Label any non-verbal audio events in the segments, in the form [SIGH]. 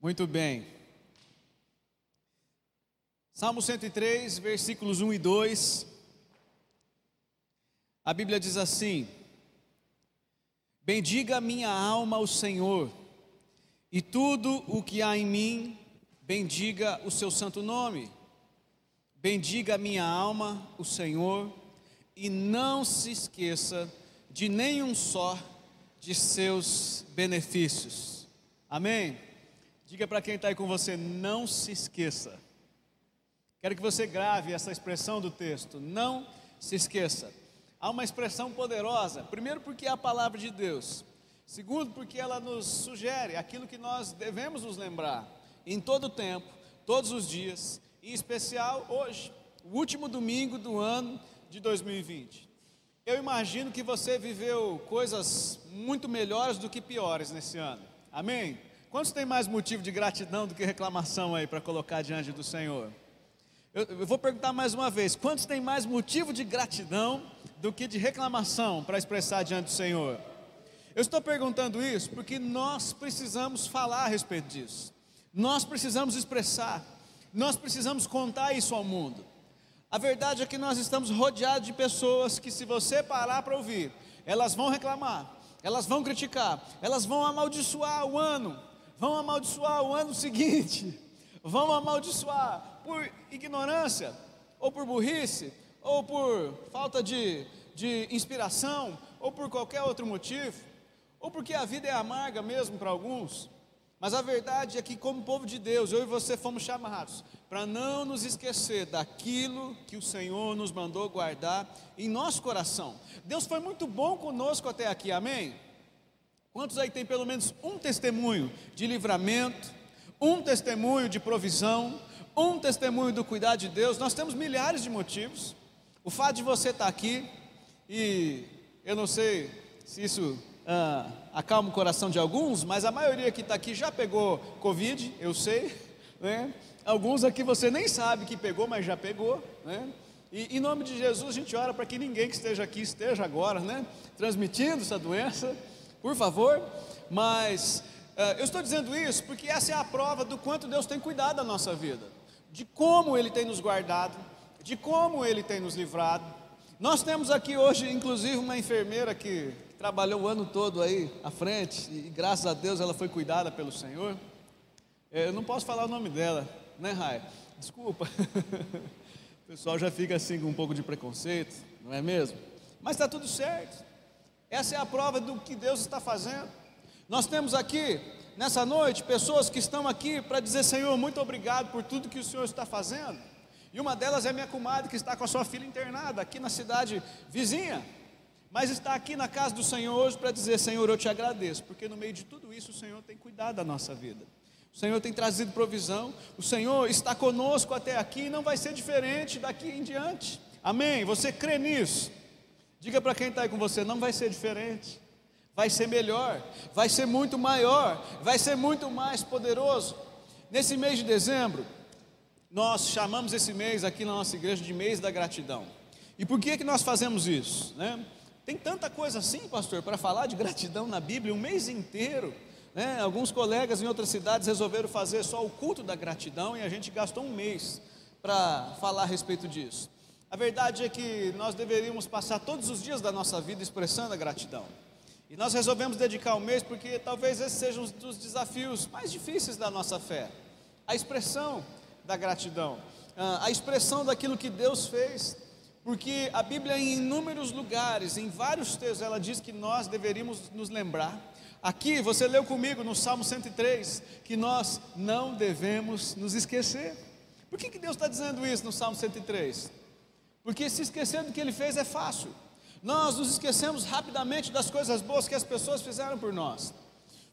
Muito bem. Salmo 103, versículos 1 e 2. A Bíblia diz assim: Bendiga minha alma o Senhor, e tudo o que há em mim, bendiga o seu santo nome. Bendiga minha alma o Senhor, e não se esqueça de nenhum só de seus benefícios. Amém? Diga para quem está aí com você, não se esqueça. Quero que você grave essa expressão do texto, não se esqueça. Há uma expressão poderosa, primeiro porque é a palavra de Deus, segundo porque ela nos sugere aquilo que nós devemos nos lembrar em todo o tempo, todos os dias, em especial hoje, o último domingo do ano de 2020. Eu imagino que você viveu coisas muito melhores do que piores nesse ano. Amém? Quantos tem mais motivo de gratidão do que reclamação aí para colocar diante do Senhor? Eu, eu, vou perguntar mais uma vez: quantos tem mais motivo de gratidão do que de reclamação para expressar diante do Senhor? Eu estou perguntando isso porque nós precisamos falar a respeito disso, nós precisamos expressar, nós precisamos contar isso ao mundo. A verdade é que nós estamos rodeados de pessoas que, se você parar para ouvir, elas vão reclamar, elas vão criticar, elas vão amaldiçoar o ano, vão amaldiçoar o ano seguinte, [LAUGHS] vão amaldiçoar por ignorância, ou por burrice, ou por falta de, de inspiração, ou por qualquer outro motivo, ou porque a vida é amarga mesmo para alguns. Mas a verdade é que, como povo de Deus, eu e você fomos chamados para não nos esquecer daquilo que o Senhor nos mandou guardar em nosso coração. Deus foi muito bom conosco até aqui, amém? Quantos aí tem pelo menos um testemunho de livramento, um testemunho de provisão, um testemunho do cuidado de Deus? Nós temos milhares de motivos. O fato de você estar aqui, e eu não sei se isso ah, acalma o coração de alguns, mas a maioria que está aqui já pegou Covid, eu sei, né? Alguns aqui você nem sabe que pegou, mas já pegou, né? E em nome de Jesus a gente ora para que ninguém que esteja aqui esteja agora, né? Transmitindo essa doença por favor, mas uh, eu estou dizendo isso porque essa é a prova do quanto Deus tem cuidado da nossa vida, de como Ele tem nos guardado, de como Ele tem nos livrado. Nós temos aqui hoje, inclusive, uma enfermeira que trabalhou o ano todo aí à frente, e graças a Deus ela foi cuidada pelo Senhor. É, eu não posso falar o nome dela, né, Rai? Desculpa. [LAUGHS] o pessoal já fica assim com um pouco de preconceito, não é mesmo? Mas está tudo certo. Essa é a prova do que Deus está fazendo. Nós temos aqui, nessa noite, pessoas que estão aqui para dizer: Senhor, muito obrigado por tudo que o Senhor está fazendo. E uma delas é minha comadre que está com a sua filha internada aqui na cidade vizinha, mas está aqui na casa do Senhor hoje para dizer: Senhor, eu te agradeço, porque no meio de tudo isso o Senhor tem cuidado da nossa vida. O Senhor tem trazido provisão, o Senhor está conosco até aqui e não vai ser diferente daqui em diante. Amém? Você crê nisso? Diga para quem está aí com você: não vai ser diferente, vai ser melhor, vai ser muito maior, vai ser muito mais poderoso. Nesse mês de dezembro, nós chamamos esse mês aqui na nossa igreja de mês da gratidão. E por que, que nós fazemos isso? Né? Tem tanta coisa assim, pastor, para falar de gratidão na Bíblia, um mês inteiro. Né? Alguns colegas em outras cidades resolveram fazer só o culto da gratidão e a gente gastou um mês para falar a respeito disso. A verdade é que nós deveríamos passar todos os dias da nossa vida expressando a gratidão. E nós resolvemos dedicar o mês porque talvez esse seja um dos desafios mais difíceis da nossa fé. A expressão da gratidão, ah, a expressão daquilo que Deus fez, porque a Bíblia em inúmeros lugares, em vários textos, ela diz que nós deveríamos nos lembrar. Aqui você leu comigo no Salmo 103 que nós não devemos nos esquecer. Por que, que Deus está dizendo isso no Salmo 103? Porque se esquecer do que ele fez é fácil. Nós nos esquecemos rapidamente das coisas boas que as pessoas fizeram por nós.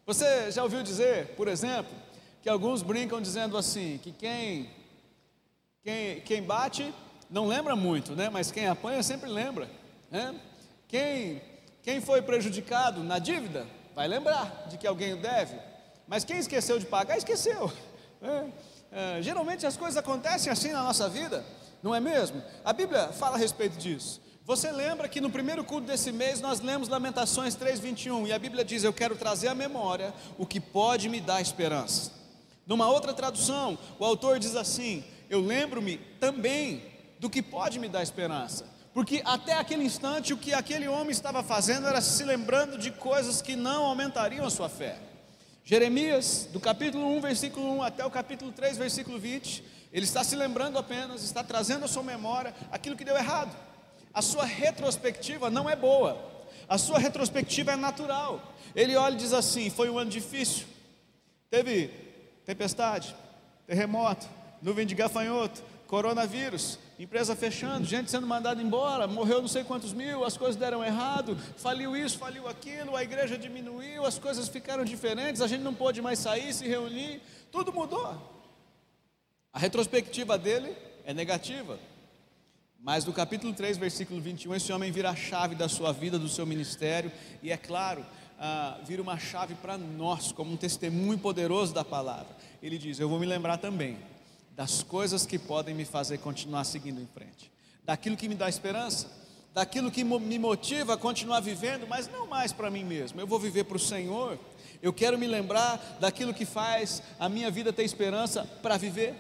Você já ouviu dizer, por exemplo, que alguns brincam dizendo assim, que quem quem, quem bate não lembra muito, né? Mas quem apanha sempre lembra, né? Quem quem foi prejudicado na dívida vai lembrar de que alguém o deve, mas quem esqueceu de pagar esqueceu. Né? É, geralmente as coisas acontecem assim na nossa vida não é mesmo? A Bíblia fala a respeito disso. Você lembra que no primeiro culto desse mês nós lemos Lamentações 3:21 e a Bíblia diz: "Eu quero trazer à memória o que pode me dar esperança". Numa outra tradução, o autor diz assim: Eu lembro-me também do que pode me dar esperança. Porque até aquele instante o que aquele homem estava fazendo era se lembrando de coisas que não aumentariam a sua fé. Jeremias, do capítulo 1, versículo 1 até o capítulo 3, versículo 20, ele está se lembrando apenas, está trazendo à sua memória aquilo que deu errado. A sua retrospectiva não é boa, a sua retrospectiva é natural. Ele olha e diz assim: foi um ano difícil, teve tempestade, terremoto, nuvem de gafanhoto, coronavírus, empresa fechando, gente sendo mandada embora, morreu não sei quantos mil, as coisas deram errado, faliu isso, faliu aquilo, a igreja diminuiu, as coisas ficaram diferentes, a gente não pôde mais sair, se reunir, tudo mudou. A retrospectiva dele é negativa. Mas no capítulo 3, versículo 21, esse homem vira a chave da sua vida, do seu ministério, e é claro, ah, vira uma chave para nós, como um testemunho poderoso da palavra. Ele diz: Eu vou me lembrar também das coisas que podem me fazer continuar seguindo em frente, daquilo que me dá esperança, daquilo que me motiva a continuar vivendo, mas não mais para mim mesmo, eu vou viver para o Senhor. Eu quero me lembrar daquilo que faz a minha vida ter esperança para viver,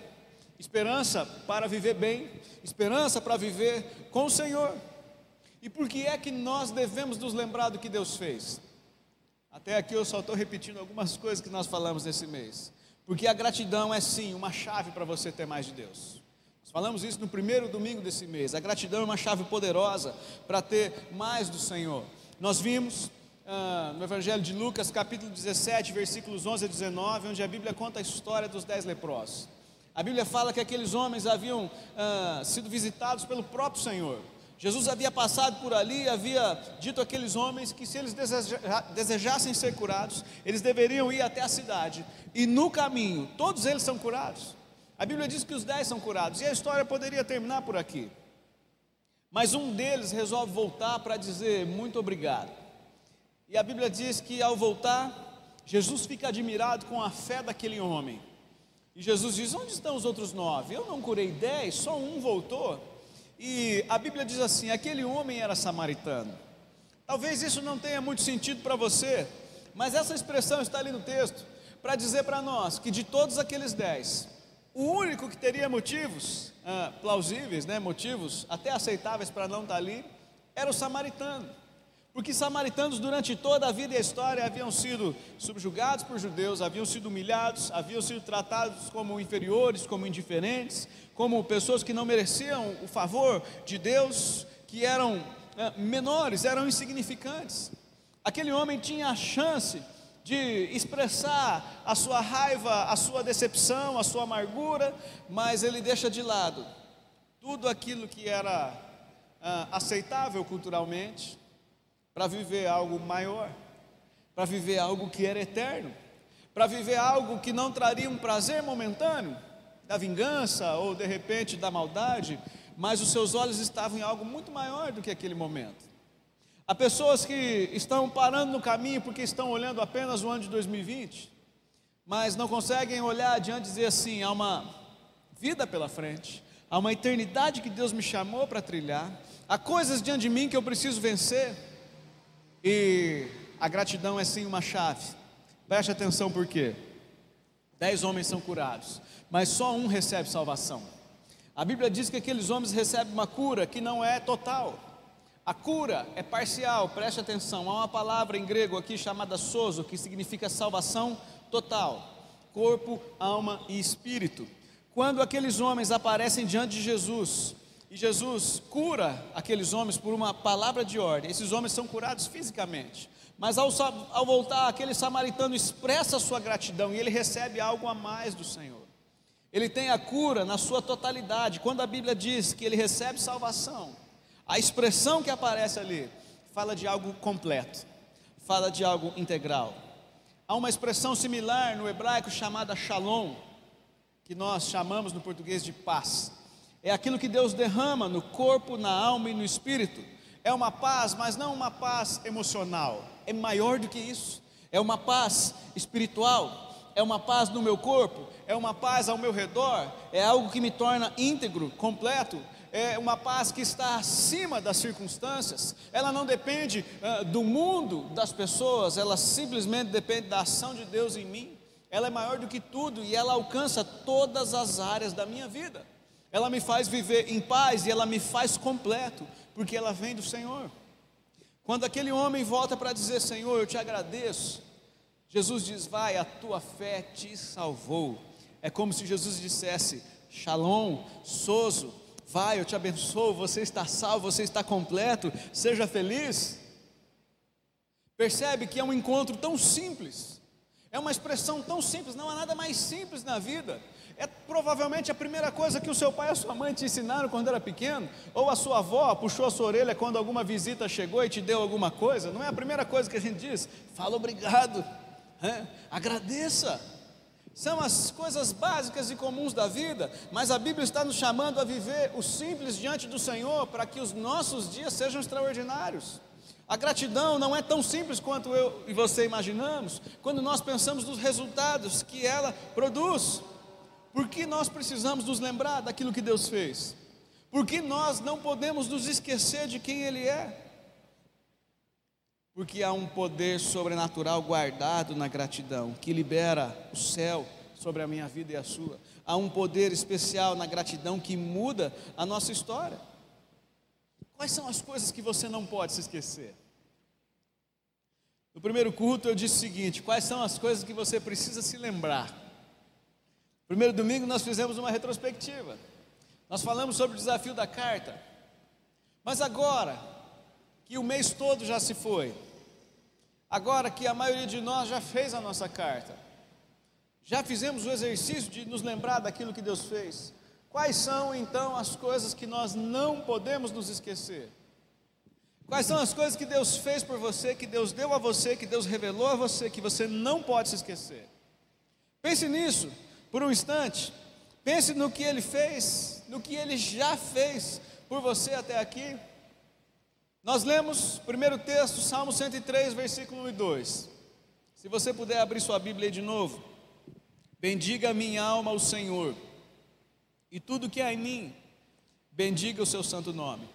esperança para viver bem, esperança para viver com o Senhor. E por que é que nós devemos nos lembrar do que Deus fez? Até aqui eu só estou repetindo algumas coisas que nós falamos nesse mês. Porque a gratidão é sim uma chave para você ter mais de Deus. Nós falamos isso no primeiro domingo desse mês. A gratidão é uma chave poderosa para ter mais do Senhor. Nós vimos ah, no Evangelho de Lucas, capítulo 17, versículos 11 a 19, onde a Bíblia conta a história dos dez leprosos. A Bíblia fala que aqueles homens haviam ah, sido visitados pelo próprio Senhor. Jesus havia passado por ali, havia dito àqueles homens que se eles desejassem ser curados, eles deveriam ir até a cidade, e no caminho, todos eles são curados. A Bíblia diz que os dez são curados, e a história poderia terminar por aqui. Mas um deles resolve voltar para dizer muito obrigado. E a Bíblia diz que ao voltar, Jesus fica admirado com a fé daquele homem. E Jesus diz: Onde estão os outros nove? Eu não curei dez, só um voltou. E a Bíblia diz assim: aquele homem era samaritano. Talvez isso não tenha muito sentido para você, mas essa expressão está ali no texto para dizer para nós que de todos aqueles dez, o único que teria motivos ah, plausíveis, né, motivos até aceitáveis para não estar ali, era o samaritano. Porque samaritanos durante toda a vida e a história haviam sido subjugados por judeus, haviam sido humilhados, haviam sido tratados como inferiores, como indiferentes, como pessoas que não mereciam o favor de Deus, que eram é, menores, eram insignificantes. Aquele homem tinha a chance de expressar a sua raiva, a sua decepção, a sua amargura, mas ele deixa de lado tudo aquilo que era ah, aceitável culturalmente para viver algo maior, para viver algo que era eterno, para viver algo que não traria um prazer momentâneo, da vingança ou de repente da maldade, mas os seus olhos estavam em algo muito maior do que aquele momento. Há pessoas que estão parando no caminho porque estão olhando apenas o ano de 2020, mas não conseguem olhar adiante e dizer assim: há uma vida pela frente, há uma eternidade que Deus me chamou para trilhar, há coisas diante de mim que eu preciso vencer. E a gratidão é sim uma chave. Preste atenção por quê? Dez homens são curados, mas só um recebe salvação. A Bíblia diz que aqueles homens recebem uma cura que não é total. A cura é parcial, preste atenção. Há uma palavra em grego aqui chamada sozo, que significa salvação total: corpo, alma e espírito. Quando aqueles homens aparecem diante de Jesus, e Jesus cura aqueles homens por uma palavra de ordem. Esses homens são curados fisicamente. Mas ao, ao voltar, aquele samaritano expressa sua gratidão e ele recebe algo a mais do Senhor. Ele tem a cura na sua totalidade. Quando a Bíblia diz que ele recebe salvação, a expressão que aparece ali fala de algo completo, fala de algo integral. Há uma expressão similar no hebraico chamada shalom, que nós chamamos no português de paz é aquilo que Deus derrama no corpo, na alma e no espírito. É uma paz, mas não uma paz emocional, é maior do que isso. É uma paz espiritual, é uma paz no meu corpo, é uma paz ao meu redor, é algo que me torna íntegro, completo, é uma paz que está acima das circunstâncias, ela não depende uh, do mundo, das pessoas, ela simplesmente depende da ação de Deus em mim. Ela é maior do que tudo e ela alcança todas as áreas da minha vida. Ela me faz viver em paz e ela me faz completo, porque ela vem do Senhor. Quando aquele homem volta para dizer: Senhor, eu te agradeço, Jesus diz: Vai, a tua fé te salvou. É como se Jesus dissesse: Shalom, sozo, vai, eu te abençoo, você está salvo, você está completo, seja feliz. Percebe que é um encontro tão simples, é uma expressão tão simples, não há nada mais simples na vida. É provavelmente a primeira coisa que o seu pai e a sua mãe te ensinaram quando era pequeno, ou a sua avó puxou a sua orelha quando alguma visita chegou e te deu alguma coisa. Não é a primeira coisa que a gente diz, fala obrigado, é? agradeça. São as coisas básicas e comuns da vida, mas a Bíblia está nos chamando a viver o simples diante do Senhor para que os nossos dias sejam extraordinários. A gratidão não é tão simples quanto eu e você imaginamos, quando nós pensamos nos resultados que ela produz. Por que nós precisamos nos lembrar daquilo que Deus fez? Por que nós não podemos nos esquecer de quem Ele é? porque há um poder sobrenatural guardado na gratidão, que libera o céu sobre a minha vida e a sua. Há um poder especial na gratidão que muda a nossa história. Quais são as coisas que você não pode se esquecer? No primeiro culto eu disse o seguinte: quais são as coisas que você precisa se lembrar? Primeiro domingo nós fizemos uma retrospectiva. Nós falamos sobre o desafio da carta. Mas agora, que o mês todo já se foi, Agora que a maioria de nós já fez a nossa carta, já fizemos o exercício de nos lembrar daquilo que Deus fez, quais são então as coisas que nós não podemos nos esquecer? Quais são as coisas que Deus fez por você, que Deus deu a você, que Deus revelou a você, que você não pode se esquecer? Pense nisso por um instante. Pense no que Ele fez, no que Ele já fez por você até aqui. Nós lemos primeiro texto, Salmo 103, versículo 1 e 2. Se você puder abrir sua Bíblia aí de novo. Bendiga a minha alma o Senhor, e tudo que há em mim, bendiga o seu santo nome.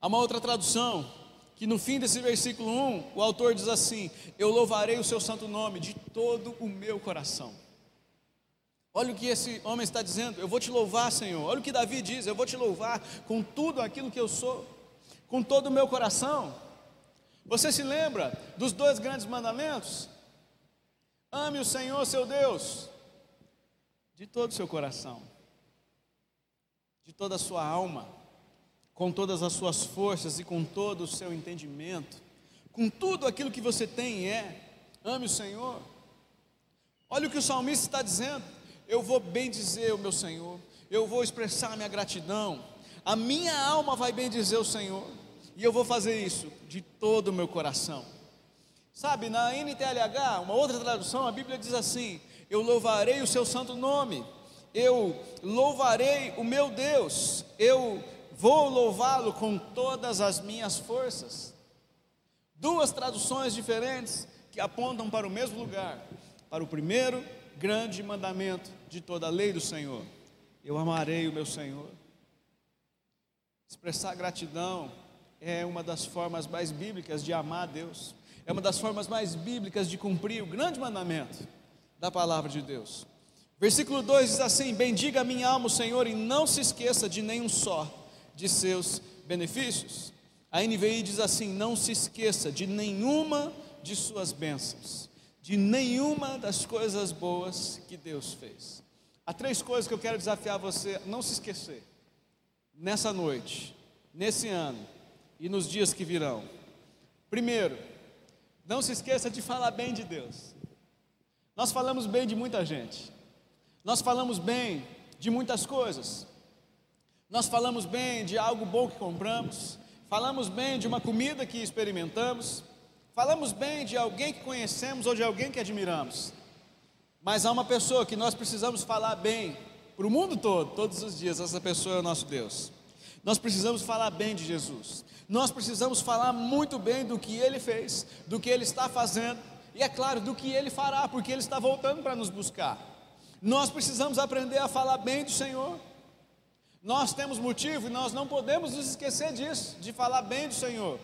Há uma outra tradução, que no fim desse versículo 1, o autor diz assim: Eu louvarei o seu santo nome de todo o meu coração. Olha o que esse homem está dizendo: Eu vou te louvar, Senhor. Olha o que Davi diz: Eu vou te louvar com tudo aquilo que eu sou com todo o meu coração. Você se lembra dos dois grandes mandamentos? Ame o Senhor seu Deus de todo o seu coração, de toda a sua alma, com todas as suas forças e com todo o seu entendimento, com tudo aquilo que você tem e é. Ame o Senhor. Olha o que o salmista está dizendo. Eu vou bem dizer o meu Senhor, eu vou expressar minha gratidão, a minha alma vai bem dizer o Senhor. E eu vou fazer isso de todo o meu coração. Sabe, na NTLH, uma outra tradução, a Bíblia diz assim: Eu louvarei o seu santo nome, eu louvarei o meu Deus, eu vou louvá-lo com todas as minhas forças. Duas traduções diferentes que apontam para o mesmo lugar, para o primeiro grande mandamento de toda a lei do Senhor: Eu amarei o meu Senhor. Expressar gratidão é uma das formas mais bíblicas de amar a Deus, é uma das formas mais bíblicas de cumprir o grande mandamento da palavra de Deus. Versículo 2 diz assim: Bendiga a minha alma o Senhor e não se esqueça de nenhum só de seus benefícios. A NVI diz assim: Não se esqueça de nenhuma de suas bênçãos, de nenhuma das coisas boas que Deus fez. Há três coisas que eu quero desafiar você a não se esquecer nessa noite, nesse ano e nos dias que virão. Primeiro, não se esqueça de falar bem de Deus. Nós falamos bem de muita gente, nós falamos bem de muitas coisas, nós falamos bem de algo bom que compramos, falamos bem de uma comida que experimentamos, falamos bem de alguém que conhecemos ou de alguém que admiramos, mas há uma pessoa que nós precisamos falar bem para o mundo todo, todos os dias, essa pessoa é o nosso Deus. Nós precisamos falar bem de Jesus. Nós precisamos falar muito bem do que ele fez, do que ele está fazendo, e é claro, do que ele fará, porque ele está voltando para nos buscar. Nós precisamos aprender a falar bem do Senhor. Nós temos motivo e nós não podemos nos esquecer disso, de falar bem do Senhor.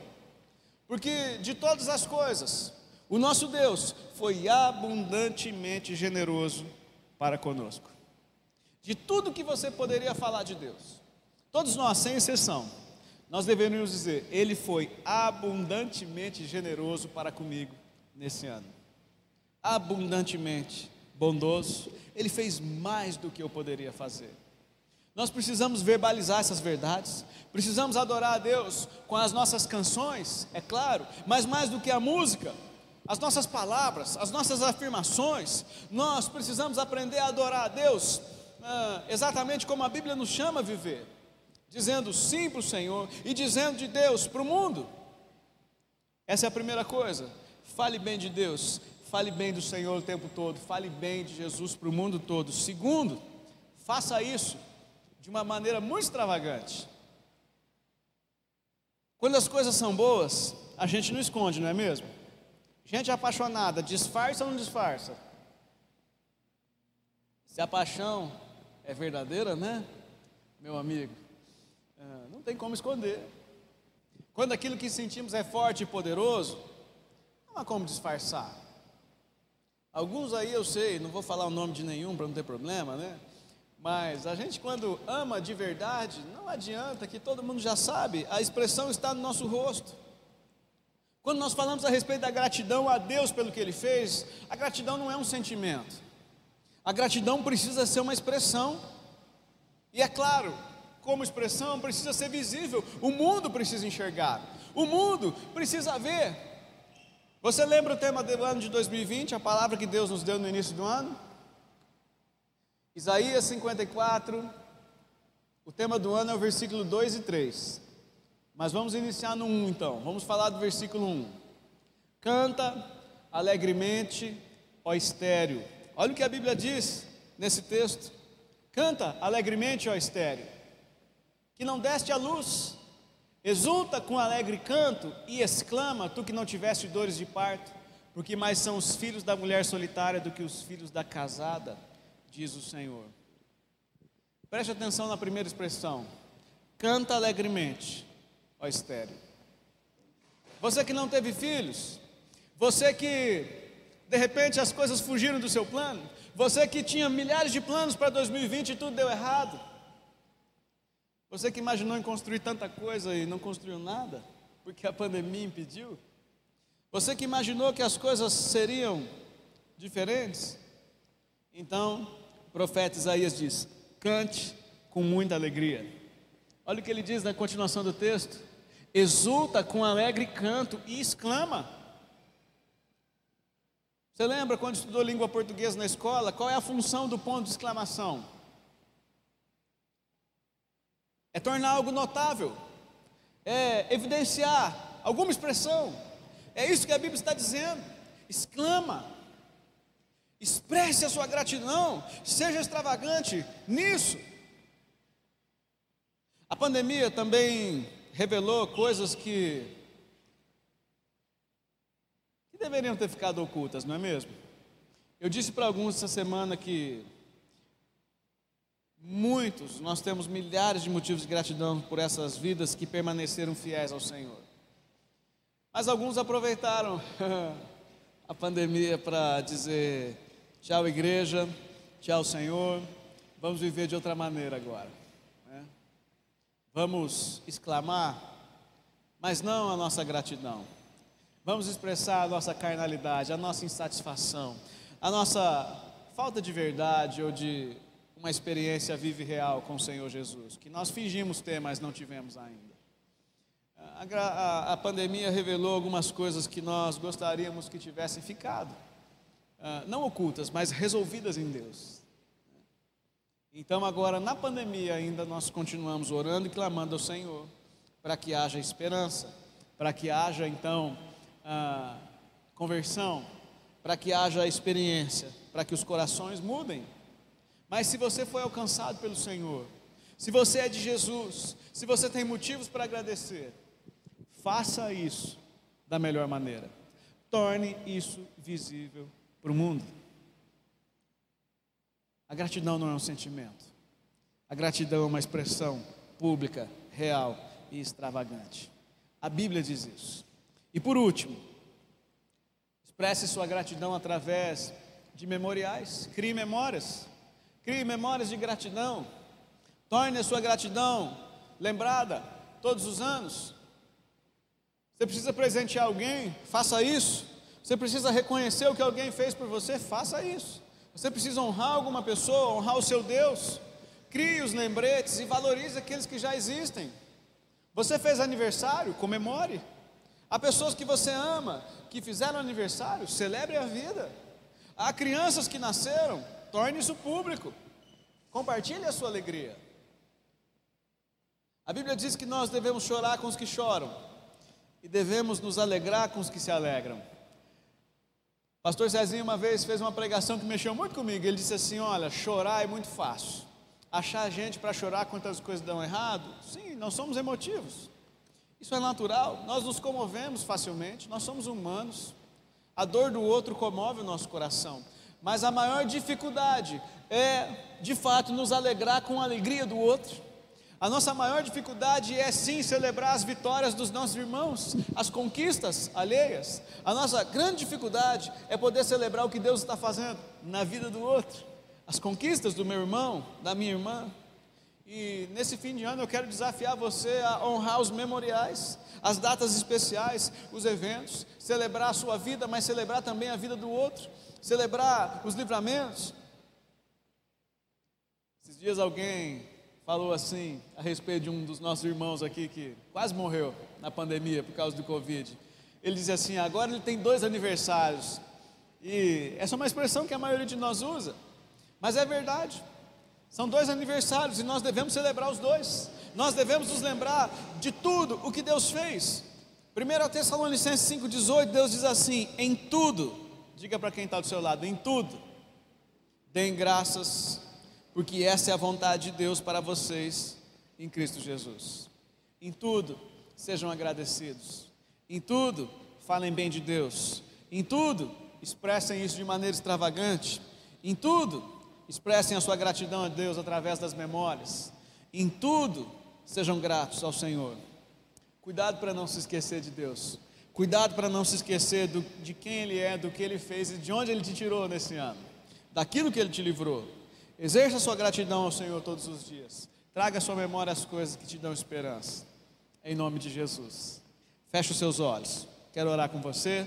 Porque de todas as coisas, O nosso Deus foi abundantemente generoso para conosco. De tudo que você poderia falar de Deus, todos nós, sem exceção, nós deveríamos dizer: Ele foi abundantemente generoso para comigo nesse ano. Abundantemente bondoso, Ele fez mais do que eu poderia fazer. Nós precisamos verbalizar essas verdades, precisamos adorar a Deus com as nossas canções, é claro, mas mais do que a música, as nossas palavras, as nossas afirmações, nós precisamos aprender a adorar a Deus ah, exatamente como a Bíblia nos chama a viver, dizendo sim para o Senhor e dizendo de Deus para o mundo. Essa é a primeira coisa. Fale bem de Deus, fale bem do Senhor o tempo todo, fale bem de Jesus para o mundo todo. Segundo, faça isso de uma maneira muito extravagante. Quando as coisas são boas, a gente não esconde, não é mesmo? Gente apaixonada, disfarça ou não disfarça? Se a paixão é verdadeira, né, meu amigo? É, não tem como esconder. Quando aquilo que sentimos é forte e poderoso, não há como disfarçar. Alguns aí eu sei, não vou falar o nome de nenhum para não ter problema, né? Mas a gente, quando ama de verdade, não adianta que todo mundo já sabe, a expressão está no nosso rosto. Quando nós falamos a respeito da gratidão a Deus pelo que Ele fez, a gratidão não é um sentimento, a gratidão precisa ser uma expressão, e é claro, como expressão precisa ser visível, o mundo precisa enxergar, o mundo precisa ver. Você lembra o tema do ano de 2020, a palavra que Deus nos deu no início do ano? Isaías 54, o tema do ano é o versículo 2 e 3. Mas vamos iniciar no 1 então. Vamos falar do versículo 1. Canta alegremente, ó estéreo. Olha o que a Bíblia diz nesse texto. Canta alegremente, ó estéreo, que não deste a luz. Exulta com alegre canto e exclama, tu que não tiveste dores de parto, porque mais são os filhos da mulher solitária do que os filhos da casada diz o Senhor. Preste atenção na primeira expressão. Canta alegremente, ó estéreo. Você que não teve filhos, você que de repente as coisas fugiram do seu plano, você que tinha milhares de planos para 2020 e tudo deu errado. Você que imaginou em construir tanta coisa e não construiu nada, porque a pandemia impediu. Você que imaginou que as coisas seriam diferentes. Então, o profeta Isaías diz: cante com muita alegria. Olha o que ele diz na continuação do texto: exulta com alegre canto e exclama. Você lembra quando estudou língua portuguesa na escola? Qual é a função do ponto de exclamação? É tornar algo notável, é evidenciar alguma expressão. É isso que a Bíblia está dizendo. Exclama. Expresse a sua gratidão, seja extravagante nisso. A pandemia também revelou coisas que, que deveriam ter ficado ocultas, não é mesmo? Eu disse para alguns essa semana que muitos, nós temos milhares de motivos de gratidão por essas vidas que permaneceram fiéis ao Senhor. Mas alguns aproveitaram [LAUGHS] a pandemia para dizer: Tchau, igreja. Tchau, Senhor. Vamos viver de outra maneira agora. Né? Vamos exclamar, mas não a nossa gratidão. Vamos expressar a nossa carnalidade, a nossa insatisfação, a nossa falta de verdade ou de uma experiência viva e real com o Senhor Jesus, que nós fingimos ter, mas não tivemos ainda. A, a, a pandemia revelou algumas coisas que nós gostaríamos que tivessem ficado ah, não ocultas, mas resolvidas em Deus. Então, agora, na pandemia, ainda nós continuamos orando e clamando ao Senhor para que haja esperança, para que haja, então, ah, conversão, para que haja experiência, para que os corações mudem. Mas se você foi alcançado pelo Senhor, se você é de Jesus, se você tem motivos para agradecer, faça isso da melhor maneira. Torne isso visível para o mundo. A gratidão não é um sentimento. A gratidão é uma expressão pública, real e extravagante. A Bíblia diz isso. E por último, Expresse sua gratidão através de memoriais. Crie memórias. Crie memórias de gratidão. Torne a sua gratidão lembrada todos os anos. Você precisa presentear alguém, faça isso. Você precisa reconhecer o que alguém fez por você, faça isso. Você precisa honrar alguma pessoa, honrar o seu Deus. Crie os lembretes e valorize aqueles que já existem. Você fez aniversário, comemore. Há pessoas que você ama, que fizeram aniversário, celebre a vida. Há crianças que nasceram, torne isso público. Compartilhe a sua alegria. A Bíblia diz que nós devemos chorar com os que choram e devemos nos alegrar com os que se alegram. Pastor Zezinho uma vez fez uma pregação que mexeu muito comigo. Ele disse assim: Olha, chorar é muito fácil. Achar gente para chorar quando as coisas dão errado? Sim, nós somos emotivos. Isso é natural. Nós nos comovemos facilmente. Nós somos humanos. A dor do outro comove o nosso coração. Mas a maior dificuldade é, de fato, nos alegrar com a alegria do outro. A nossa maior dificuldade é sim celebrar as vitórias dos nossos irmãos, as conquistas alheias. A nossa grande dificuldade é poder celebrar o que Deus está fazendo na vida do outro, as conquistas do meu irmão, da minha irmã. E nesse fim de ano eu quero desafiar você a honrar os memoriais, as datas especiais, os eventos, celebrar a sua vida, mas celebrar também a vida do outro, celebrar os livramentos. Esses dias alguém falou assim a respeito de um dos nossos irmãos aqui que quase morreu na pandemia por causa do Covid. Ele dizia assim: agora ele tem dois aniversários. E essa é uma expressão que a maioria de nós usa, mas é verdade. São dois aniversários e nós devemos celebrar os dois. Nós devemos nos lembrar de tudo o que Deus fez. 1 Tessalonicenses 5,18, Deus diz assim: em tudo, diga para quem está do seu lado, em tudo, deem graças porque essa é a vontade de Deus para vocês em Cristo Jesus. Em tudo, sejam agradecidos. Em tudo, falem bem de Deus. Em tudo, expressem isso de maneira extravagante. Em tudo, expressem a sua gratidão a Deus através das memórias. Em tudo, sejam gratos ao Senhor. Cuidado para não se esquecer de Deus. Cuidado para não se esquecer do, de quem Ele é, do que Ele fez e de onde Ele te tirou nesse ano, daquilo que Ele te livrou. Exerça sua gratidão ao Senhor todos os dias. Traga à sua memória as coisas que te dão esperança. Em nome de Jesus. Feche os seus olhos. Quero orar com você.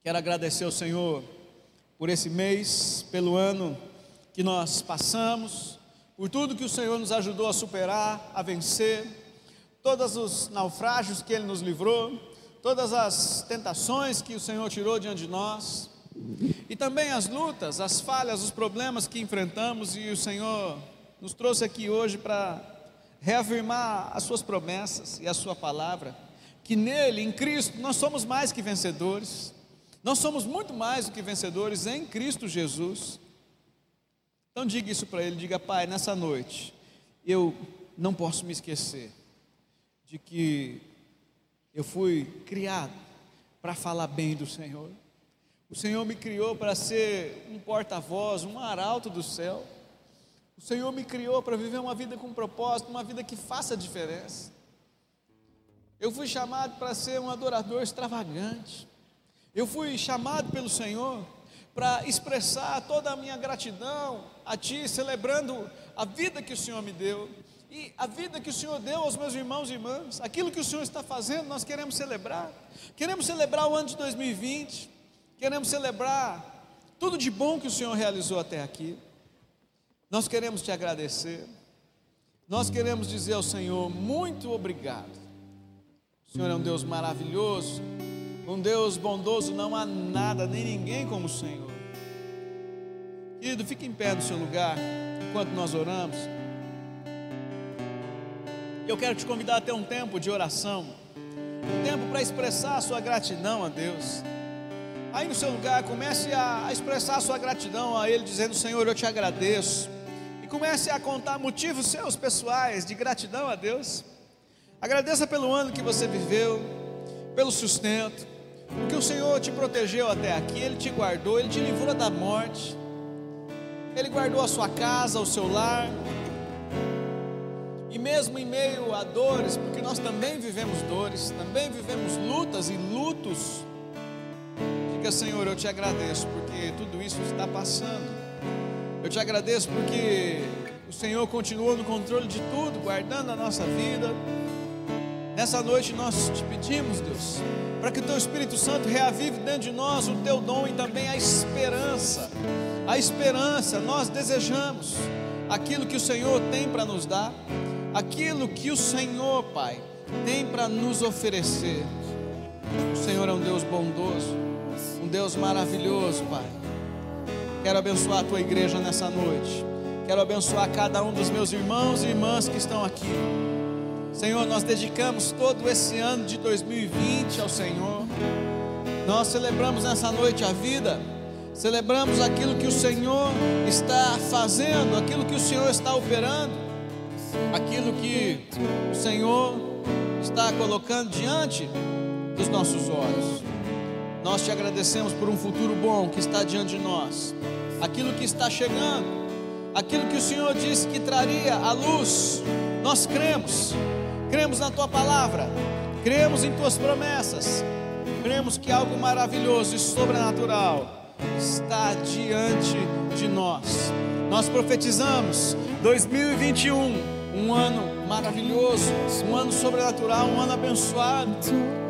Quero agradecer ao Senhor por esse mês, pelo ano que nós passamos, por tudo que o Senhor nos ajudou a superar, a vencer, todos os naufrágios que Ele nos livrou, todas as tentações que o Senhor tirou diante de nós. E também as lutas, as falhas, os problemas que enfrentamos, e o Senhor nos trouxe aqui hoje para reafirmar as Suas promessas e a Sua palavra, que nele, em Cristo, nós somos mais que vencedores, nós somos muito mais do que vencedores em Cristo Jesus. Então diga isso para Ele, diga, Pai, nessa noite, eu não posso me esquecer de que eu fui criado para falar bem do Senhor. O Senhor me criou para ser um porta-voz, um arauto do céu. O Senhor me criou para viver uma vida com propósito, uma vida que faça diferença. Eu fui chamado para ser um adorador extravagante. Eu fui chamado pelo Senhor para expressar toda a minha gratidão a Ti, celebrando a vida que o Senhor me deu e a vida que o Senhor deu aos meus irmãos e irmãs. Aquilo que o Senhor está fazendo, nós queremos celebrar. Queremos celebrar o ano de 2020. Queremos celebrar tudo de bom que o Senhor realizou até aqui. Nós queremos te agradecer. Nós queremos dizer ao Senhor muito obrigado. O Senhor é um Deus maravilhoso, um Deus bondoso, não há nada nem ninguém como o Senhor. Querido, fique em pé no seu lugar enquanto nós oramos. Eu quero te convidar a ter um tempo de oração, um tempo para expressar a sua gratidão a Deus. Aí no seu lugar, comece a expressar a sua gratidão a Ele, dizendo: Senhor, eu te agradeço. E comece a contar motivos seus pessoais de gratidão a Deus. Agradeça pelo ano que você viveu, pelo sustento, porque o Senhor te protegeu até aqui, Ele te guardou, Ele te livrou da morte, Ele guardou a sua casa, o seu lar. E mesmo em meio a dores, porque nós também vivemos dores, também vivemos lutas e lutos Diga, Senhor, eu te agradeço porque tudo isso está passando. Eu te agradeço porque o Senhor continuou no controle de tudo, guardando a nossa vida. Nessa noite nós te pedimos, Deus, para que o teu Espírito Santo reavive dentro de nós o teu dom e também a esperança. A esperança, nós desejamos aquilo que o Senhor tem para nos dar, aquilo que o Senhor, Pai, tem para nos oferecer. O Senhor é um Deus bondoso, um Deus maravilhoso, Pai. Quero abençoar a tua igreja nessa noite. Quero abençoar cada um dos meus irmãos e irmãs que estão aqui. Senhor, nós dedicamos todo esse ano de 2020 ao Senhor. Nós celebramos nessa noite a vida, celebramos aquilo que o Senhor está fazendo, aquilo que o Senhor está operando, aquilo que o Senhor está colocando diante dos nossos olhos. Nós te agradecemos por um futuro bom que está diante de nós, aquilo que está chegando, aquilo que o Senhor disse que traria à luz. Nós cremos, cremos na tua palavra, cremos em tuas promessas, cremos que algo maravilhoso e sobrenatural está diante de nós. Nós profetizamos 2021 um ano maravilhoso, um ano sobrenatural, um ano abençoado,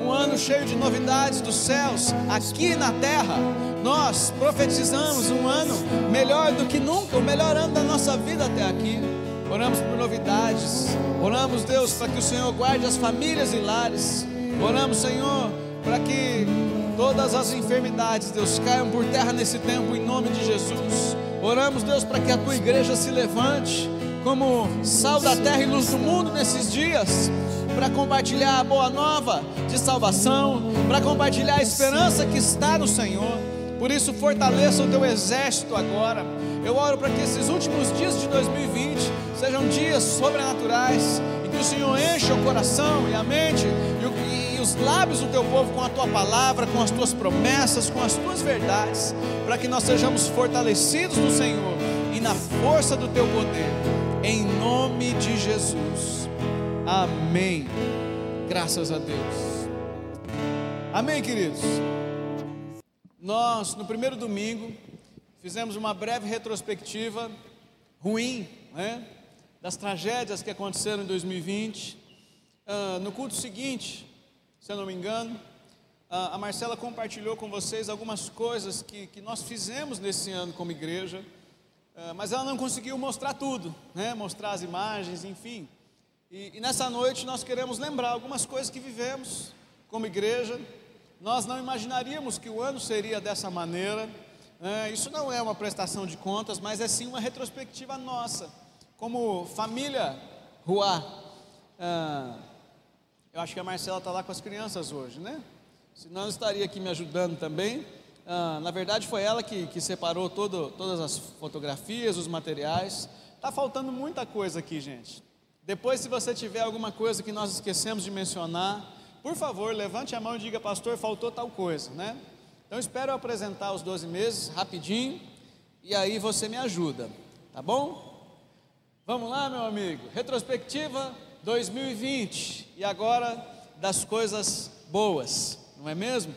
um ano cheio de novidades dos céus aqui na terra. Nós profetizamos um ano melhor do que nunca, o melhor ano da nossa vida até aqui. Oramos por novidades, oramos, Deus, para que o Senhor guarde as famílias e lares. Oramos, Senhor, para que todas as enfermidades, Deus, caiam por terra nesse tempo em nome de Jesus. Oramos, Deus, para que a tua igreja se levante como sal da terra e luz do mundo nesses dias, para compartilhar a boa nova de salvação, para compartilhar a esperança que está no Senhor. Por isso, fortaleça o teu exército agora. Eu oro para que esses últimos dias de 2020 sejam dias sobrenaturais, em que o Senhor encha o coração e a mente e, e os lábios do teu povo com a tua palavra, com as tuas promessas, com as tuas verdades, para que nós sejamos fortalecidos no Senhor e na força do teu poder em nome de Jesus. Amém. Graças a Deus. Amém, queridos. Nós, no primeiro domingo, fizemos uma breve retrospectiva ruim, né? Das tragédias que aconteceram em 2020. Ah, no culto seguinte, se eu não me engano, ah, a Marcela compartilhou com vocês algumas coisas que, que nós fizemos nesse ano como igreja. Ah, mas ela não conseguiu mostrar tudo, né? mostrar as imagens, enfim. E, e, nessa noite nós queremos lembrar algumas coisas que vivemos como igreja. Nós não imaginaríamos que o ano seria dessa maneira. Né? Isso não é uma prestação de contas, mas é sim uma retrospectiva nossa, como família Rua. Ah, eu acho que a Marcela está lá com as crianças hoje, né? Senão estaria aqui me ajudando também. Ah, na verdade, foi ela que, que separou todo, todas as fotografias, os materiais. Está faltando muita coisa aqui, gente. Depois, se você tiver alguma coisa que nós esquecemos de mencionar, por favor, levante a mão e diga, pastor, faltou tal coisa, né? Então, espero apresentar os 12 meses rapidinho e aí você me ajuda, tá bom? Vamos lá, meu amigo. Retrospectiva 2020 e agora das coisas boas, não é mesmo?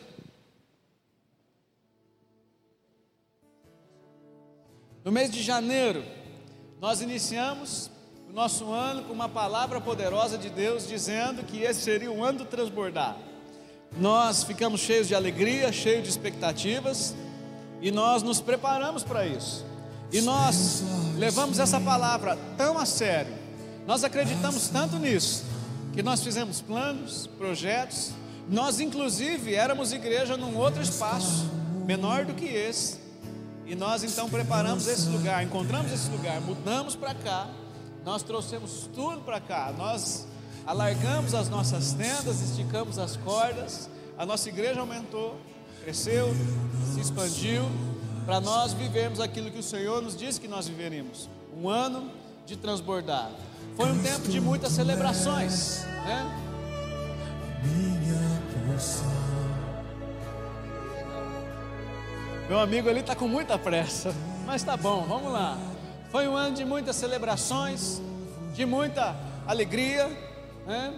No mês de janeiro, nós iniciamos o nosso ano com uma palavra poderosa de Deus dizendo que esse seria o ano do transbordar. Nós ficamos cheios de alegria, cheios de expectativas e nós nos preparamos para isso. E nós levamos essa palavra tão a sério, nós acreditamos tanto nisso, que nós fizemos planos, projetos, nós inclusive éramos igreja num outro espaço, menor do que esse, e nós então preparamos esse lugar, encontramos esse lugar, mudamos para cá, nós trouxemos tudo para cá, nós alargamos as nossas tendas, esticamos as cordas, a nossa igreja aumentou, cresceu, se expandiu, para nós vivermos aquilo que o Senhor nos disse que nós viveríamos um ano de transbordar. Foi um tempo de muitas celebrações, né? Minha porção. Meu amigo ali está com muita pressa, mas tá bom, vamos lá. Foi um ano de muitas celebrações, de muita alegria, né?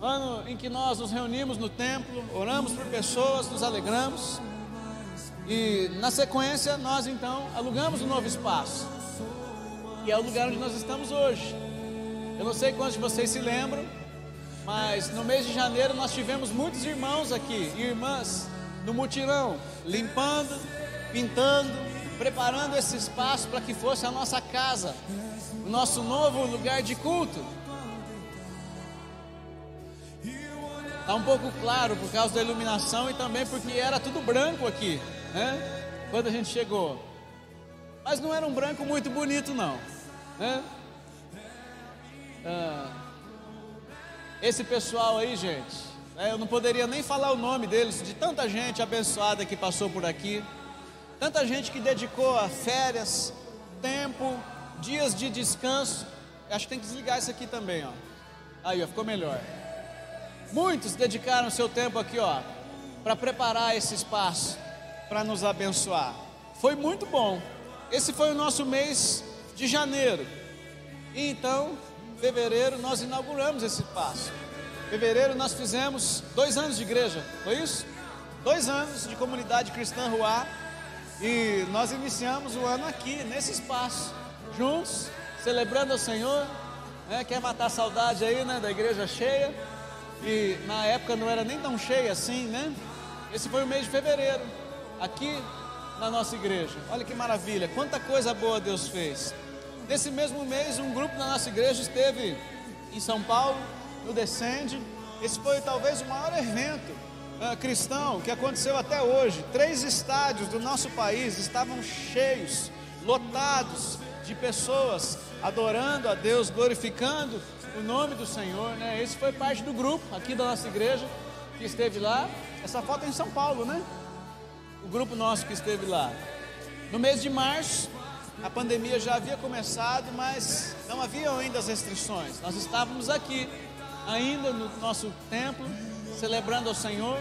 ano em que nós nos reunimos no templo, oramos por pessoas, nos alegramos. E na sequência, nós então alugamos um novo espaço. E é o lugar onde nós estamos hoje. Eu não sei quantos de vocês se lembram, mas no mês de janeiro nós tivemos muitos irmãos aqui e irmãs no mutirão, limpando, pintando, preparando esse espaço para que fosse a nossa casa, o nosso novo lugar de culto. Está um pouco claro por causa da iluminação e também porque era tudo branco aqui, né? Quando a gente chegou. Mas não era um branco muito bonito, não. Né? Ah, esse pessoal aí, gente, eu não poderia nem falar o nome deles, de tanta gente abençoada que passou por aqui, tanta gente que dedicou a férias, tempo, dias de descanso. Acho que tem que desligar isso aqui também, ó. Aí, ó, ficou melhor. Muitos dedicaram seu tempo aqui, ó, para preparar esse espaço para nos abençoar. Foi muito bom. Esse foi o nosso mês de janeiro. E então, fevereiro, nós inauguramos esse espaço. Fevereiro nós fizemos dois anos de igreja, foi isso? Dois anos de comunidade cristã Ruá. E nós iniciamos o ano aqui, nesse espaço, juntos, celebrando ao Senhor. Né? Quer matar a saudade aí, né? Da igreja cheia e na época não era nem tão cheia assim, né? Esse foi o mês de fevereiro, aqui na nossa igreja. Olha que maravilha, quanta coisa boa Deus fez. Nesse mesmo mês, um grupo da nossa igreja esteve em São Paulo, no Descende. Esse foi talvez o maior evento uh, cristão que aconteceu até hoje. Três estádios do nosso país estavam cheios, lotados de pessoas adorando a Deus, glorificando o nome do Senhor, né? Esse foi parte do grupo aqui da nossa igreja que esteve lá. Essa foto é em São Paulo, né? O grupo nosso que esteve lá. No mês de março, a pandemia já havia começado, mas não haviam ainda as restrições. Nós estávamos aqui, ainda no nosso templo, celebrando ao Senhor.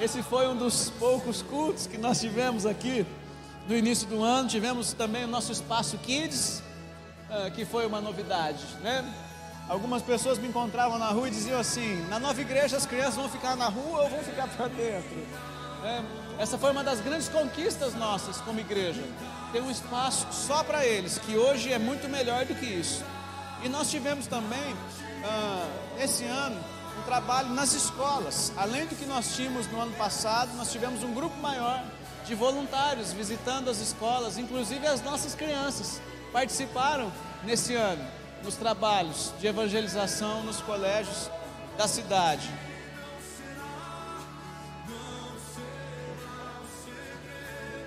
Esse foi um dos poucos cultos que nós tivemos aqui no início do ano. Tivemos também o nosso espaço Kids, ah, que foi uma novidade, né? Algumas pessoas me encontravam na rua e diziam assim: na nova igreja as crianças vão ficar na rua ou vão ficar para dentro? É, essa foi uma das grandes conquistas nossas como igreja. Ter um espaço só para eles, que hoje é muito melhor do que isso. E nós tivemos também, ah, esse ano, um trabalho nas escolas. Além do que nós tínhamos no ano passado, nós tivemos um grupo maior de voluntários visitando as escolas, inclusive as nossas crianças participaram nesse ano nos trabalhos de evangelização nos colégios da cidade.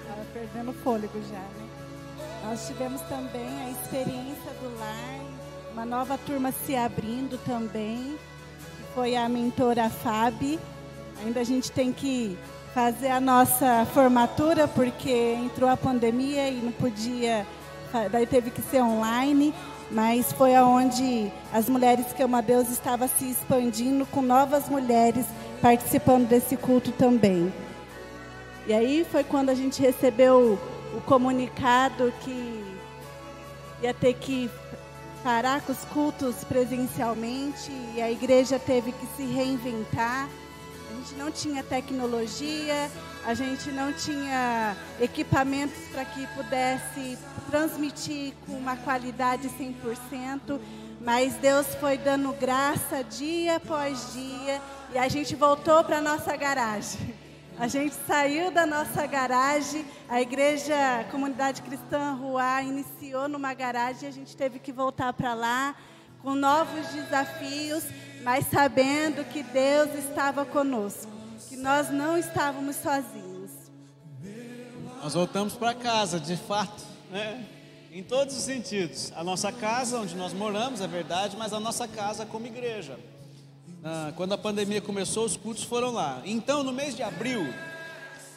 Estava perdendo fôlego já, né? Nós tivemos também a experiência do lar, uma nova turma se abrindo também, foi a mentora Fabi. Ainda a gente tem que fazer a nossa formatura porque entrou a pandemia e não podia, daí teve que ser online mas foi aonde as mulheres que amam a Deus estava se expandindo com novas mulheres participando desse culto também. E aí foi quando a gente recebeu o comunicado que ia ter que parar com os cultos presencialmente e a igreja teve que se reinventar. A gente não tinha tecnologia, a gente não tinha equipamentos para que pudesse transmitir com uma qualidade 100%, mas Deus foi dando graça dia após dia e a gente voltou para nossa garagem. A gente saiu da nossa garagem, a igreja, comunidade cristã Rua iniciou numa garagem a gente teve que voltar para lá com novos desafios, mas sabendo que Deus estava conosco que nós não estávamos sozinhos. Nós voltamos para casa, de fato, né? em todos os sentidos. A nossa casa, onde nós moramos, é verdade, mas a nossa casa como igreja. Ah, quando a pandemia começou, os cultos foram lá. Então, no mês de abril,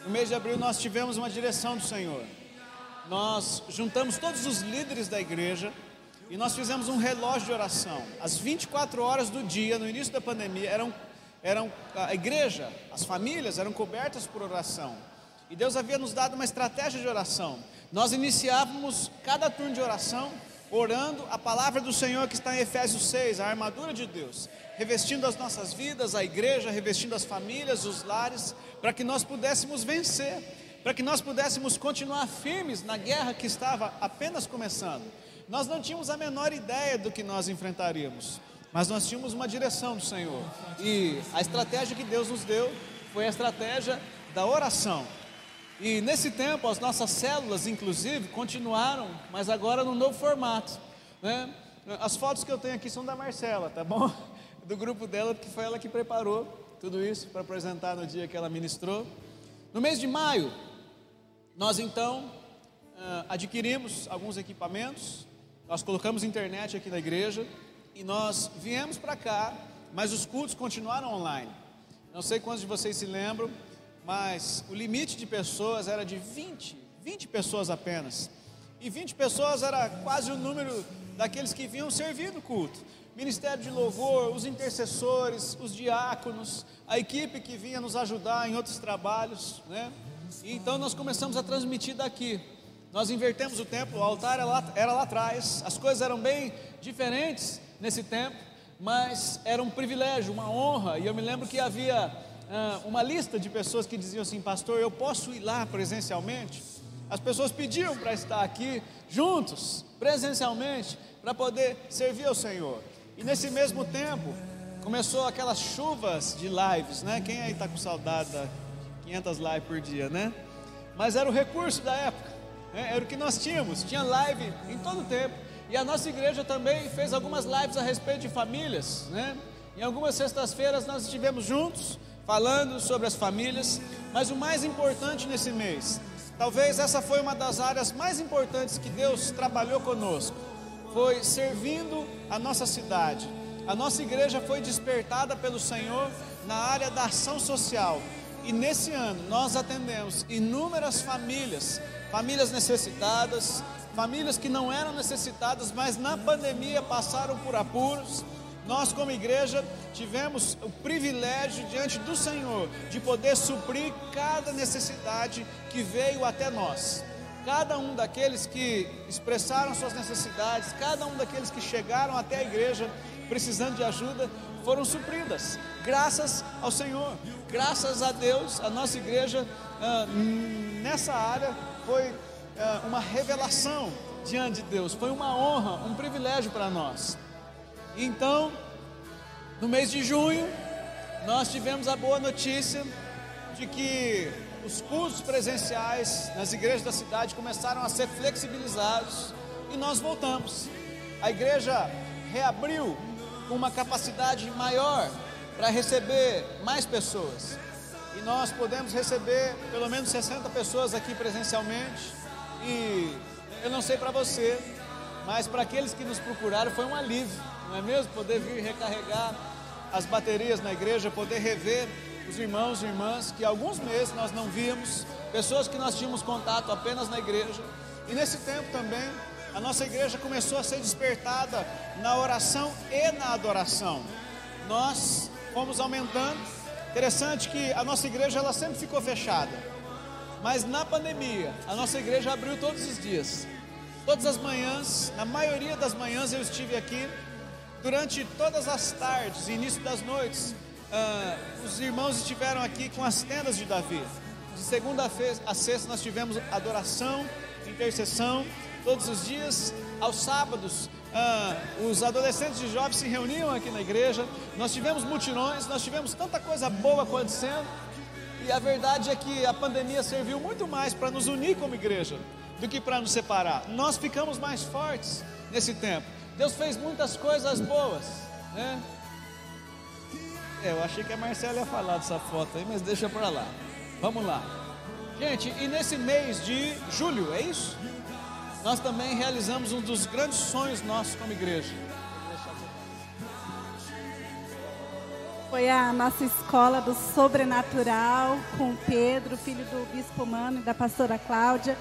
no mês de abril, nós tivemos uma direção do Senhor. Nós juntamos todos os líderes da igreja e nós fizemos um relógio de oração. Às 24 horas do dia, no início da pandemia, eram eram a igreja, as famílias eram cobertas por oração. E Deus havia nos dado uma estratégia de oração. Nós iniciávamos cada turno de oração orando a palavra do Senhor que está em Efésios 6, a armadura de Deus, revestindo as nossas vidas, a igreja, revestindo as famílias, os lares, para que nós pudéssemos vencer para que nós pudéssemos continuar firmes na guerra que estava apenas começando. Nós não tínhamos a menor ideia do que nós enfrentaríamos, mas nós tínhamos uma direção do Senhor. E a estratégia que Deus nos deu foi a estratégia da oração. E nesse tempo, as nossas células, inclusive, continuaram, mas agora no novo formato. Né? As fotos que eu tenho aqui são da Marcela, tá bom? [LAUGHS] Do grupo dela, porque foi ela que preparou tudo isso para apresentar no dia que ela ministrou. No mês de maio, nós então ah, adquirimos alguns equipamentos, nós colocamos internet aqui na igreja e nós viemos para cá, mas os cultos continuaram online. Não sei quantos de vocês se lembram, mas o limite de pessoas era de 20, 20 pessoas apenas. E 20 pessoas era quase o número daqueles que vinham servir no culto. Ministério de louvor, os intercessores, os diáconos, a equipe que vinha nos ajudar em outros trabalhos, né? E então nós começamos a transmitir daqui. Nós invertemos o tempo, o altar era lá, era lá atrás, as coisas eram bem diferentes nesse tempo, mas era um privilégio, uma honra. E eu me lembro que havia ah, uma lista de pessoas que diziam assim: Pastor, eu posso ir lá presencialmente? As pessoas pediam para estar aqui juntos, presencialmente, para poder servir ao Senhor. E nesse mesmo tempo, começou aquelas chuvas de lives, né? Quem aí está com saudade da 500 lives por dia, né? Mas era o recurso da época, né? era o que nós tínhamos. Tinha live em todo o tempo. E a nossa igreja também fez algumas lives a respeito de famílias, né? Em algumas sextas-feiras nós estivemos juntos falando sobre as famílias, mas o mais importante nesse mês, talvez essa foi uma das áreas mais importantes que Deus trabalhou conosco, foi servindo a nossa cidade. A nossa igreja foi despertada pelo Senhor na área da ação social. E nesse ano nós atendemos inúmeras famílias, famílias necessitadas, famílias que não eram necessitadas, mas na pandemia passaram por apuros. Nós, como igreja, tivemos o privilégio diante do Senhor de poder suprir cada necessidade que veio até nós. Cada um daqueles que expressaram suas necessidades, cada um daqueles que chegaram até a igreja precisando de ajuda, foram supridas, graças ao Senhor, graças a Deus, a nossa igreja ah, nessa área foi ah, uma revelação diante de Deus, foi uma honra, um privilégio para nós. Então, no mês de junho, nós tivemos a boa notícia de que os cursos presenciais nas igrejas da cidade começaram a ser flexibilizados e nós voltamos. A igreja reabriu com uma capacidade maior para receber mais pessoas. E nós podemos receber pelo menos 60 pessoas aqui presencialmente. E eu não sei para você, mas para aqueles que nos procuraram foi um alívio, não é mesmo? Poder vir recarregar as baterias na igreja, poder rever os irmãos e irmãs que há alguns meses nós não víamos, pessoas que nós tínhamos contato apenas na igreja. E nesse tempo também, a nossa igreja começou a ser despertada na oração e na adoração. Nós fomos aumentando. Interessante que a nossa igreja ela sempre ficou fechada. Mas na pandemia, a nossa igreja abriu todos os dias. Todas as manhãs, na maioria das manhãs eu estive aqui. Durante todas as tardes e início das noites, ah, os irmãos estiveram aqui com as tendas de Davi. De segunda a sexta nós tivemos adoração, intercessão, todos os dias. Aos sábados, ah, os adolescentes e jovens se reuniam aqui na igreja. Nós tivemos mutirões, nós tivemos tanta coisa boa acontecendo. E a verdade é que a pandemia serviu muito mais para nos unir como igreja do que para nos separar. Nós ficamos mais fortes nesse tempo. Deus fez muitas coisas boas, né? É, eu achei que a Marcela ia falar dessa foto aí, mas deixa para lá. Vamos lá. Gente, e nesse mês de julho, é isso? Nós também realizamos um dos grandes sonhos nossos como igreja. Foi a nossa escola do sobrenatural com Pedro, filho do bispo Mano e da pastora Cláudia,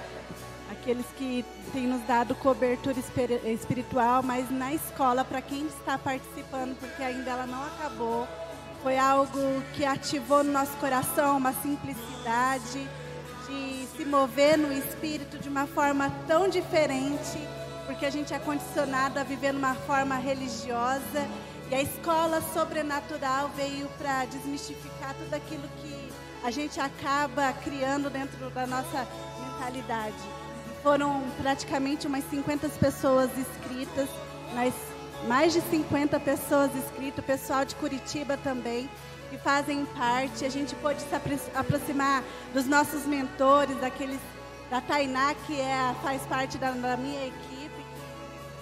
aqueles que têm nos dado cobertura espiritual, mas na escola, para quem está participando, porque ainda ela não acabou, foi algo que ativou no nosso coração uma simplicidade de se mover no espírito de uma forma tão diferente, porque a gente é condicionado a viver numa forma religiosa. E a escola sobrenatural veio para desmistificar tudo aquilo que a gente acaba criando dentro da nossa mentalidade. Foram praticamente umas 50 pessoas inscritas, mais de 50 pessoas inscritas, pessoal de Curitiba também, que fazem parte. A gente pode se aproximar dos nossos mentores, daqueles da Tainá, que é, faz parte da, da minha equipe,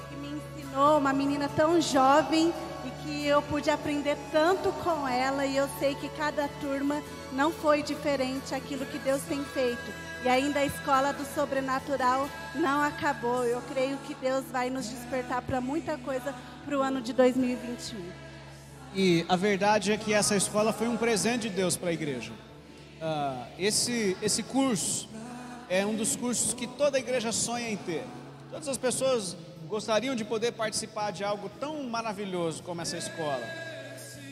que me ensinou, uma menina tão jovem e que eu pude aprender tanto com ela e eu sei que cada turma não foi diferente aquilo que Deus tem feito. E ainda a escola do sobrenatural não acabou. Eu creio que Deus vai nos despertar para muita coisa para o ano de 2021. E a verdade é que essa escola foi um presente de Deus para a igreja. Uh, esse, esse curso é um dos cursos que toda igreja sonha em ter. Todas as pessoas gostariam de poder participar de algo tão maravilhoso como essa escola.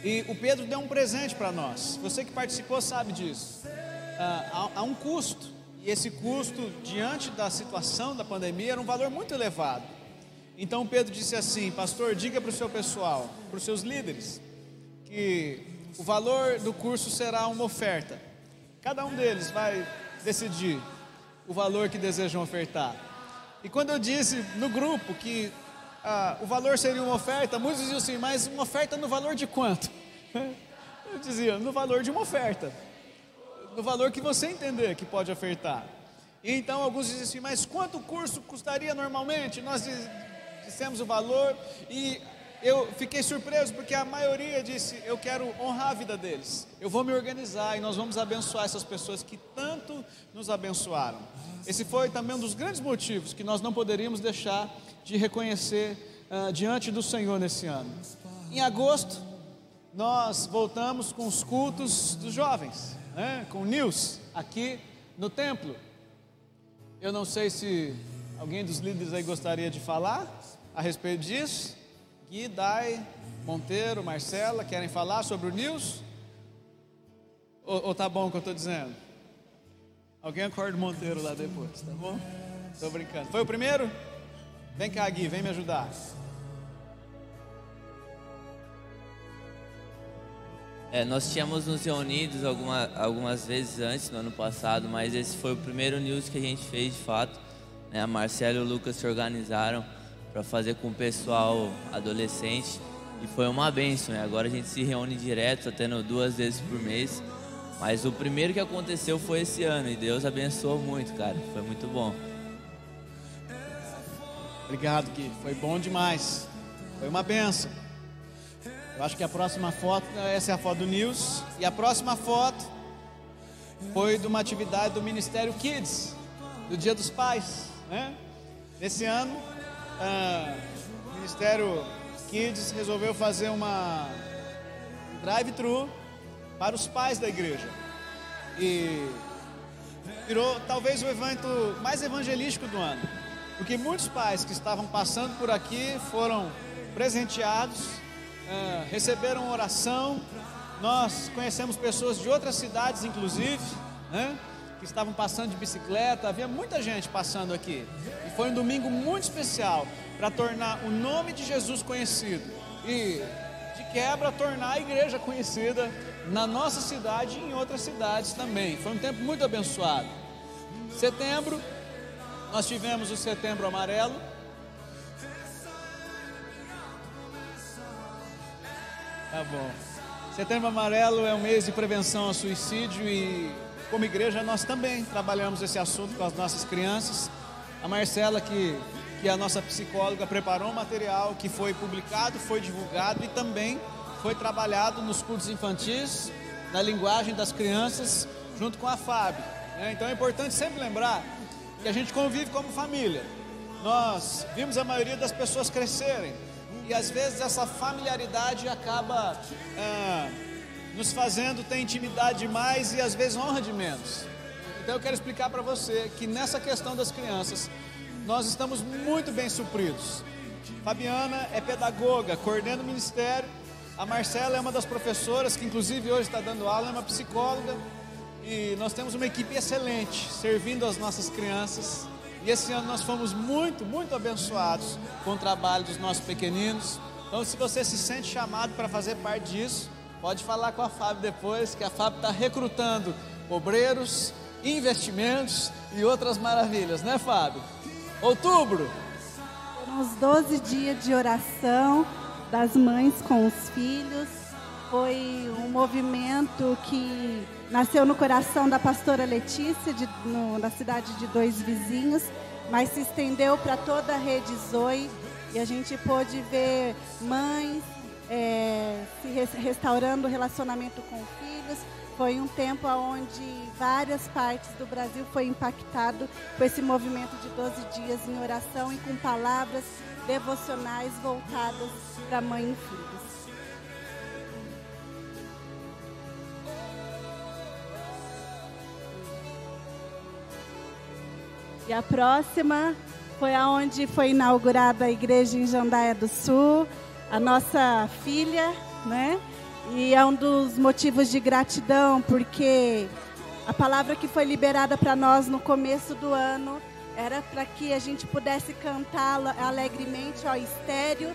E o Pedro deu um presente para nós. Você que participou sabe disso. Uh, há, há um custo e esse custo, diante da situação da pandemia, era um valor muito elevado. Então Pedro disse assim: Pastor, diga para o seu pessoal, para os seus líderes, que o valor do curso será uma oferta. Cada um deles vai decidir o valor que desejam ofertar. E quando eu disse no grupo que ah, o valor seria uma oferta, muitos diziam assim: Mas uma oferta no valor de quanto? [LAUGHS] Eu dizia: No valor de uma oferta no valor que você entender que pode ofertar. E então alguns dizem assim, mas quanto o curso custaria normalmente? Nós dissemos o valor e eu fiquei surpreso porque a maioria disse: Eu quero honrar a vida deles, eu vou me organizar e nós vamos abençoar essas pessoas que tanto nos abençoaram. Esse foi também um dos grandes motivos que nós não poderíamos deixar de reconhecer uh, diante do Senhor nesse ano. Em agosto, nós voltamos com os cultos dos jovens né, com Nils aqui no templo. Eu não sei se alguém dos líderes aí gostaria de falar a respeito disso. Gui, Dai, Monteiro, Marcela, querem falar sobre o Nils? Ou, ou tá bom o que eu estou dizendo? Alguém acorda o Monteiro lá depois, tá bom? Estou brincando. Foi o primeiro? Vem cá, Gui, vem me ajudar. É, nós tínhamos nos reunidos alguma, algumas vezes antes, no ano passado, mas esse foi o primeiro news que a gente fez de fato. Né? A Marcela e o Lucas se organizaram para fazer com o pessoal adolescente e foi uma benção. Né? Agora a gente se reúne direto, tá tendo duas vezes por mês. Mas o primeiro que aconteceu foi esse ano e Deus abençoou muito, cara. Foi muito bom. Obrigado, Gui. Foi bom demais. Foi uma benção. Eu acho que a próxima foto, essa é a foto do News. E a próxima foto foi de uma atividade do Ministério Kids, do Dia dos Pais. Né? Nesse ano, ah, o Ministério Kids resolveu fazer uma drive-thru para os pais da igreja. E virou talvez o evento mais evangelístico do ano. Porque muitos pais que estavam passando por aqui foram presenteados é, receberam oração. Nós conhecemos pessoas de outras cidades, inclusive, né, que estavam passando de bicicleta. Havia muita gente passando aqui. E foi um domingo muito especial para tornar o nome de Jesus conhecido e, de quebra, tornar a igreja conhecida na nossa cidade e em outras cidades também. Foi um tempo muito abençoado. Setembro, nós tivemos o Setembro Amarelo Tá bom. Setembro Amarelo é um mês de prevenção ao suicídio e, como igreja, nós também trabalhamos esse assunto com as nossas crianças. A Marcela, que, que é a nossa psicóloga, preparou um material que foi publicado, foi divulgado e também foi trabalhado nos cursos infantis, na linguagem das crianças, junto com a FAB. Né? Então é importante sempre lembrar que a gente convive como família. Nós vimos a maioria das pessoas crescerem e às vezes essa familiaridade acaba ah, nos fazendo ter intimidade demais e às vezes honra de menos. Então eu quero explicar para você que nessa questão das crianças nós estamos muito bem supridos. Fabiana é pedagoga, coordena o ministério. A Marcela é uma das professoras que inclusive hoje está dando aula, é uma psicóloga. E nós temos uma equipe excelente servindo as nossas crianças. E esse ano nós fomos muito, muito abençoados com o trabalho dos nossos pequeninos. Então, se você se sente chamado para fazer parte disso, pode falar com a Fábio depois, que a Fábio está recrutando obreiros, investimentos e outras maravilhas, né, Fábio? Outubro. Foram os 12 dias de oração das mães com os filhos. Foi um movimento que nasceu no coração da pastora Letícia, de, no, na cidade de Dois Vizinhos, mas se estendeu para toda a rede Zoe. E a gente pôde ver mães é, se restaurando o relacionamento com filhos, foi um tempo onde várias partes do Brasil foi impactado com esse movimento de 12 dias em oração e com palavras devocionais voltadas para mãe e filhos. E a próxima foi aonde foi inaugurada a igreja em Jandaia do Sul, a nossa filha, né? E é um dos motivos de gratidão, porque a palavra que foi liberada para nós no começo do ano era para que a gente pudesse cantar alegremente ao estéreo,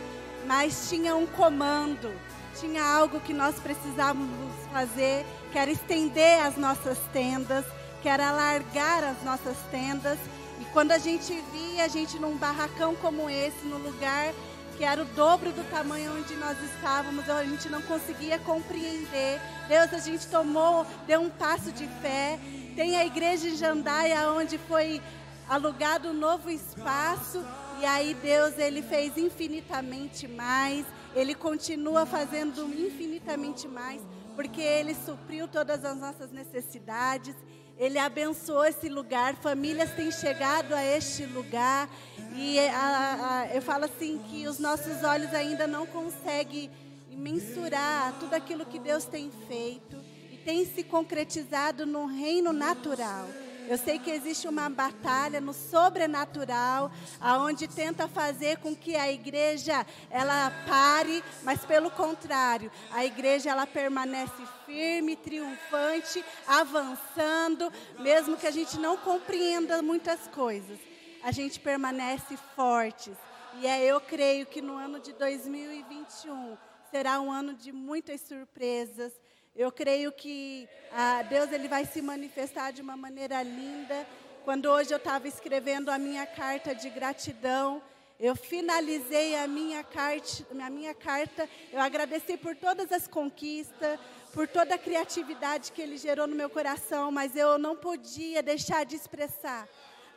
mas tinha um comando, tinha algo que nós precisávamos fazer, que era estender as nossas tendas, que era alargar as nossas tendas. E quando a gente via a gente num barracão como esse, no lugar que era o dobro do tamanho onde nós estávamos, a gente não conseguia compreender. Deus, a gente tomou, deu um passo de fé. Tem a igreja em Jandaia, onde foi alugado um novo espaço. E aí Deus, ele fez infinitamente mais. Ele continua fazendo infinitamente mais, porque ele supriu todas as nossas necessidades. Ele abençoou esse lugar, famílias têm chegado a este lugar. E a, a, eu falo assim que os nossos olhos ainda não conseguem mensurar tudo aquilo que Deus tem feito e tem se concretizado no reino natural. Eu sei que existe uma batalha no sobrenatural, aonde tenta fazer com que a igreja ela pare, mas pelo contrário, a igreja ela permanece firme, triunfante, avançando, mesmo que a gente não compreenda muitas coisas. A gente permanece fortes. E é, eu creio que no ano de 2021 será um ano de muitas surpresas, eu creio que ah, Deus ele vai se manifestar de uma maneira linda. Quando hoje eu estava escrevendo a minha carta de gratidão, eu finalizei a minha, carta, a minha carta, eu agradeci por todas as conquistas, por toda a criatividade que Ele gerou no meu coração, mas eu não podia deixar de expressar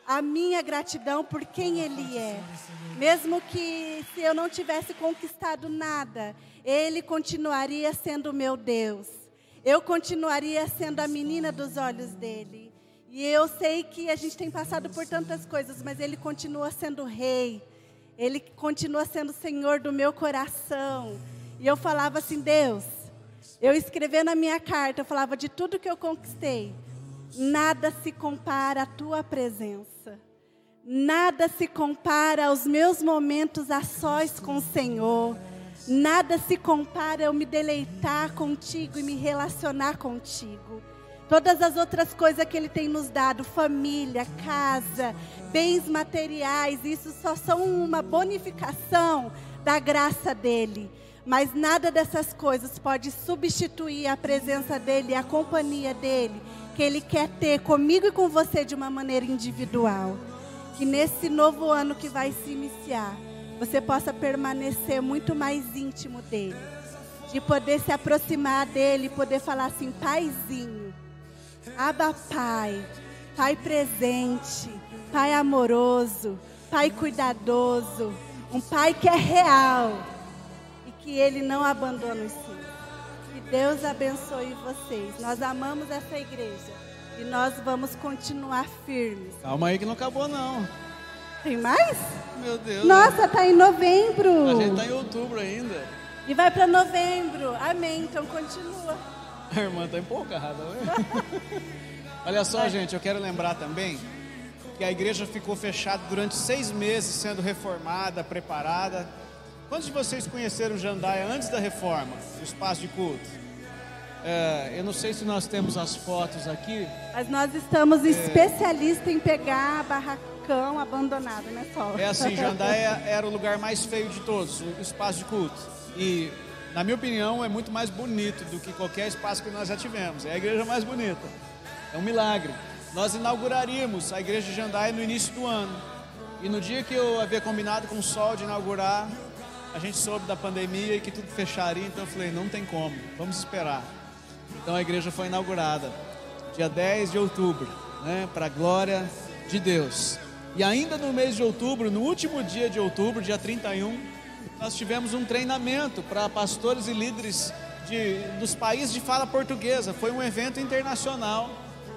a minha gratidão por quem Ele é. Mesmo que se eu não tivesse conquistado nada, Ele continuaria sendo o meu Deus eu continuaria sendo a menina dos olhos dele. E eu sei que a gente tem passado por tantas coisas, mas ele continua sendo rei. Ele continua sendo senhor do meu coração. E eu falava assim, Deus, eu escrevendo na minha carta, eu falava de tudo que eu conquistei, nada se compara à tua presença. Nada se compara aos meus momentos a sós com o Senhor. Nada se compara eu me deleitar contigo e me relacionar contigo. Todas as outras coisas que Ele tem nos dado, família, casa, bens materiais, isso só são uma bonificação da graça dEle. Mas nada dessas coisas pode substituir a presença dEle, a companhia dEle, que Ele quer ter comigo e com você de uma maneira individual. Que nesse novo ano que vai se iniciar, você possa permanecer muito mais íntimo dele, de poder se aproximar dele, poder falar assim, paizinho, aba pai, pai presente, pai amoroso, pai cuidadoso, um pai que é real e que ele não abandona os filhos. Que Deus abençoe vocês. Nós amamos essa igreja e nós vamos continuar firmes. Calma aí que não acabou não. Tem mais? Meu Deus. Nossa, tá em novembro. A gente tá em outubro ainda. E vai para novembro. Amém. Então continua. A irmã tá empolgada, né? [LAUGHS] Olha só, vai. gente, eu quero lembrar também que a igreja ficou fechada durante seis meses, sendo reformada, preparada. Quantos de vocês conheceram Jandaia antes da reforma, o espaço de culto? É, eu não sei se nós temos as fotos aqui. Mas nós estamos é... especialistas em pegar a barraca cão abandonado, né, Sol? É assim, [LAUGHS] Jandaia era o lugar mais feio de todos, o espaço de culto. E, na minha opinião, é muito mais bonito do que qualquer espaço que nós já tivemos. É a igreja mais bonita. É um milagre. Nós inauguraríamos a igreja de Jandai no início do ano. E no dia que eu havia combinado com o Sol de inaugurar, a gente soube da pandemia e que tudo fecharia, então eu falei, não tem como, vamos esperar. Então a igreja foi inaugurada, dia 10 de outubro, né, para a glória de Deus. E ainda no mês de outubro, no último dia de outubro, dia 31, nós tivemos um treinamento para pastores e líderes de, dos países de fala portuguesa. Foi um evento internacional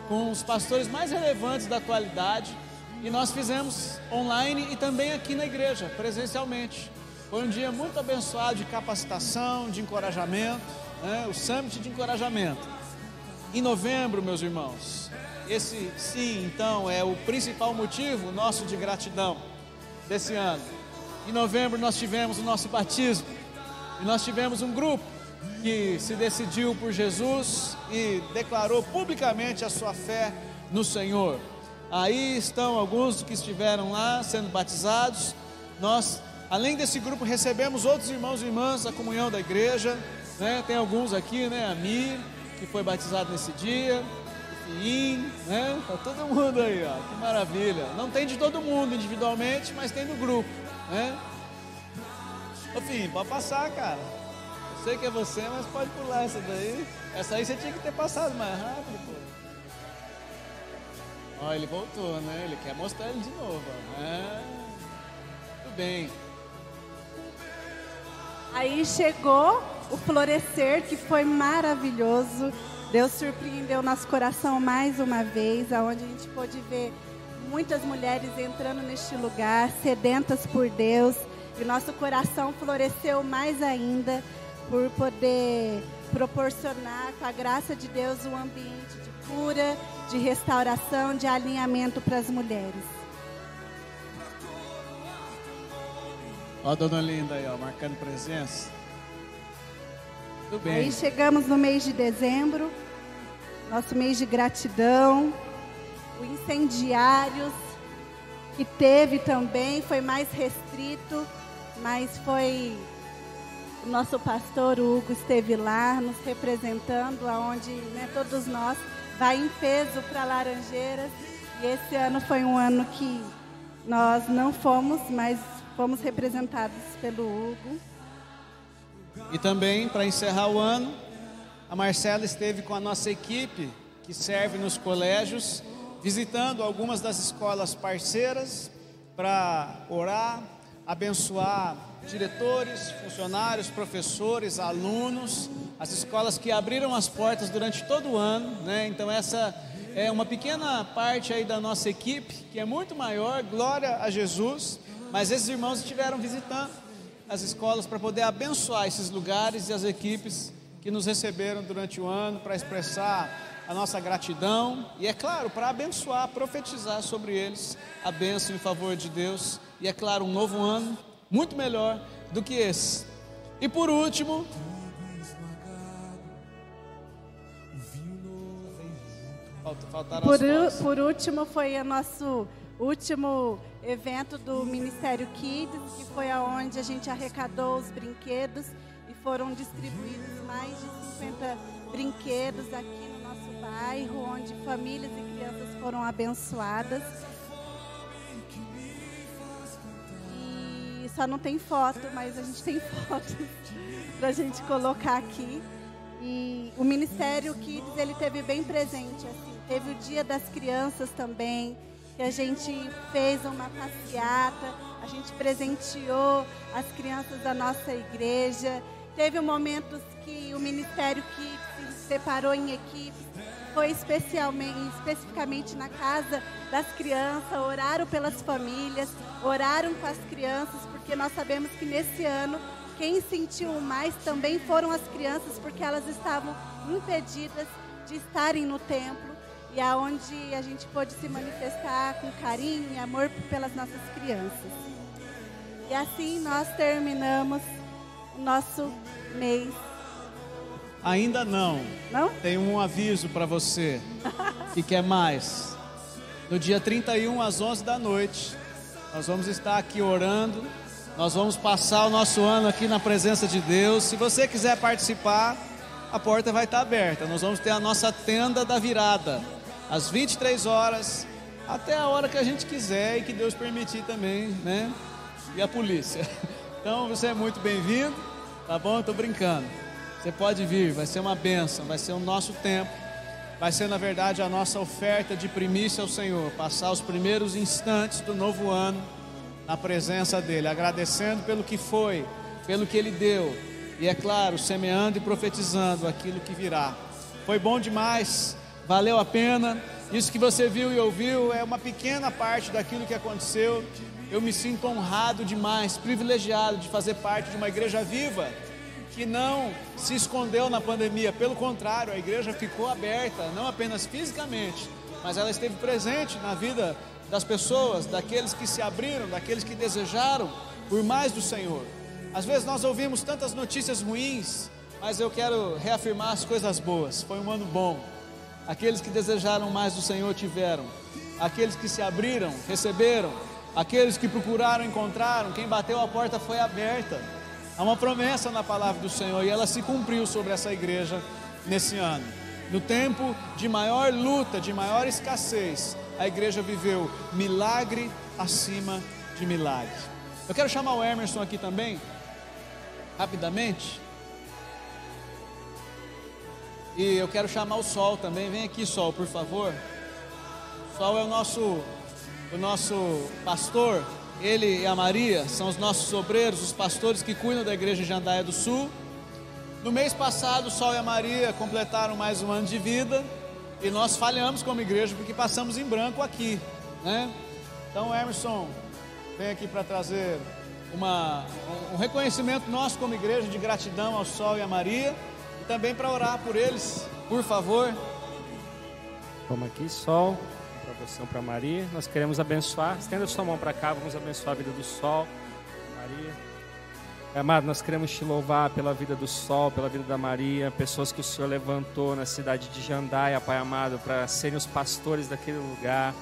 com os pastores mais relevantes da atualidade. E nós fizemos online e também aqui na igreja, presencialmente. Foi um dia muito abençoado de capacitação, de encorajamento, né? o summit de encorajamento. Em novembro, meus irmãos, esse sim, então, é o principal motivo nosso de gratidão desse ano. Em novembro nós tivemos o nosso batismo e nós tivemos um grupo que se decidiu por Jesus e declarou publicamente a sua fé no Senhor. Aí estão alguns que estiveram lá sendo batizados. Nós, além desse grupo, recebemos outros irmãos e irmãs da comunhão da igreja. Né? Tem alguns aqui, né? A Mi, que foi batizado nesse dia. Fiim, né? Tá todo mundo aí, ó. Que maravilha. Não tem de todo mundo individualmente, mas tem no grupo, né? Ô Fim, pode passar, cara. Eu sei que é você, mas pode pular essa daí. Essa aí você tinha que ter passado mais rápido, pô. Ó, ele voltou, né? Ele quer mostrar ele de novo, ó. É. Tudo bem. Aí chegou o florescer, que foi maravilhoso. Deus surpreendeu nosso coração mais uma vez, aonde a gente pôde ver muitas mulheres entrando neste lugar, sedentas por Deus, e nosso coração floresceu mais ainda por poder proporcionar com a graça de Deus um ambiente de cura, de restauração, de alinhamento para as mulheres. Ó dona Linda aí, ó, marcando presença. Tudo bem. Aí chegamos no mês de dezembro, nosso mês de gratidão, o incendiários que teve também, foi mais restrito, mas foi o nosso pastor Hugo esteve lá nos representando, aonde né, todos nós vai em peso para Laranjeiras. E esse ano foi um ano que nós não fomos, mas fomos representados pelo Hugo. E também, para encerrar o ano, a Marcela esteve com a nossa equipe que serve nos colégios, visitando algumas das escolas parceiras para orar, abençoar diretores, funcionários, professores, alunos, as escolas que abriram as portas durante todo o ano, né? Então essa é uma pequena parte aí da nossa equipe, que é muito maior, glória a Jesus, mas esses irmãos estiveram visitando as escolas para poder abençoar esses lugares e as equipes que nos receberam durante o ano para expressar a nossa gratidão e, é claro, para abençoar, profetizar sobre eles a bênção em favor de Deus e, é claro, um novo ano muito melhor do que esse. E por último, por, por último, foi o nosso último evento do Ministério Kids, que foi aonde a gente arrecadou os brinquedos e foram distribuídos mais de 50 brinquedos aqui no nosso bairro, onde famílias e crianças foram abençoadas. E só não tem foto, mas a gente tem [LAUGHS] fotos para a gente colocar aqui. E o Ministério Kids ele teve bem presente, assim, teve o Dia das Crianças também que a gente fez uma passeata, a gente presenteou as crianças da nossa igreja. Teve momentos que o ministério que se separou em equipes, foi especialmente, especificamente na casa das crianças, oraram pelas famílias, oraram com as crianças, porque nós sabemos que nesse ano quem sentiu mais também foram as crianças, porque elas estavam impedidas de estarem no templo e aonde a gente pôde se manifestar com carinho e amor pelas nossas crianças. E assim nós terminamos o nosso mês. Ainda não. Não? Tem um aviso para você [LAUGHS] que quer mais. No dia 31 às 11 da noite, nós vamos estar aqui orando. Nós vamos passar o nosso ano aqui na presença de Deus. Se você quiser participar, a porta vai estar aberta. Nós vamos ter a nossa tenda da virada às 23 horas, até a hora que a gente quiser e que Deus permitir também, né? E a polícia. [LAUGHS] Então você é muito bem-vindo, tá bom? Estou brincando. Você pode vir, vai ser uma bênção, vai ser o nosso tempo, vai ser na verdade a nossa oferta de primícia ao Senhor, passar os primeiros instantes do novo ano na presença dEle, agradecendo pelo que foi, pelo que Ele deu, e é claro, semeando e profetizando aquilo que virá. Foi bom demais, valeu a pena. Isso que você viu e ouviu é uma pequena parte daquilo que aconteceu. Eu me sinto honrado demais, privilegiado de fazer parte de uma igreja viva que não se escondeu na pandemia, pelo contrário, a igreja ficou aberta, não apenas fisicamente, mas ela esteve presente na vida das pessoas, daqueles que se abriram, daqueles que desejaram por mais do Senhor. Às vezes nós ouvimos tantas notícias ruins, mas eu quero reafirmar as coisas boas. Foi um ano bom. Aqueles que desejaram mais do Senhor tiveram. Aqueles que se abriram, receberam. Aqueles que procuraram, encontraram. Quem bateu a porta foi aberta. Há uma promessa na palavra do Senhor e ela se cumpriu sobre essa igreja nesse ano. No tempo de maior luta, de maior escassez, a igreja viveu milagre acima de milagre. Eu quero chamar o Emerson aqui também, rapidamente. E eu quero chamar o Sol também. Vem aqui, Sol, por favor. O Sol é o nosso, o nosso pastor. Ele e a Maria são os nossos obreiros, os pastores que cuidam da igreja de Jandaia do Sul. No mês passado, o Sol e a Maria completaram mais um ano de vida. E nós falhamos como igreja porque passamos em branco aqui, né? Então, Emerson vem aqui para trazer uma, um reconhecimento nosso como igreja de gratidão ao Sol e à Maria também para orar por eles, por favor. Vamos aqui, Sol, para você, para Maria. Nós queremos abençoar. Estenda sua mão para cá, vamos abençoar a vida do Sol, Maria. Amado, nós queremos te louvar pela vida do Sol, pela vida da Maria, pessoas que o Senhor levantou na cidade de Jandaia, Pai amado, para serem os pastores daquele lugar.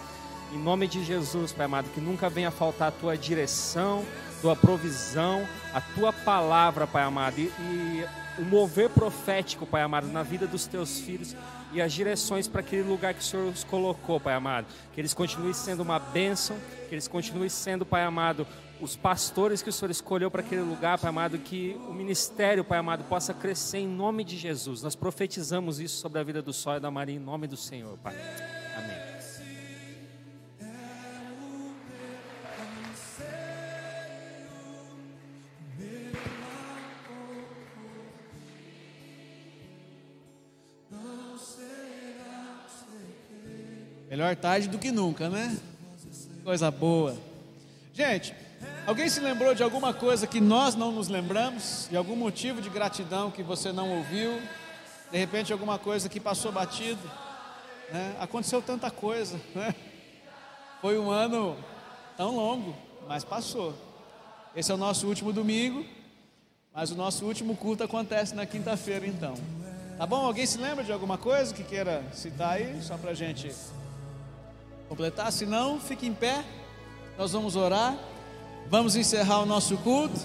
Em nome de Jesus, Pai amado, que nunca venha faltar a tua direção, tua provisão, a tua palavra, Pai amado, e, e o mover profético, Pai amado, na vida dos teus filhos e as direções para aquele lugar que o Senhor os colocou, Pai amado. Que eles continuem sendo uma bênção, que eles continuem sendo, Pai amado, os pastores que o Senhor escolheu para aquele lugar, Pai amado, que o ministério, Pai amado, possa crescer em nome de Jesus. Nós profetizamos isso sobre a vida do Sol e da Maria em nome do Senhor, Pai. Melhor tarde do que nunca, né? Coisa boa. Gente, Alguém se lembrou de alguma coisa que nós não nos lembramos? De algum motivo de gratidão que você não ouviu? De repente, alguma coisa que passou batido? Né? Aconteceu tanta coisa. Né? Foi um ano tão longo, mas passou. Esse é o nosso último domingo, mas o nosso último culto acontece na quinta-feira, então. Tá bom? Alguém se lembra de alguma coisa que queira citar aí, só para gente completar? Se não, fique em pé, nós vamos orar. Vamos encerrar o nosso culto.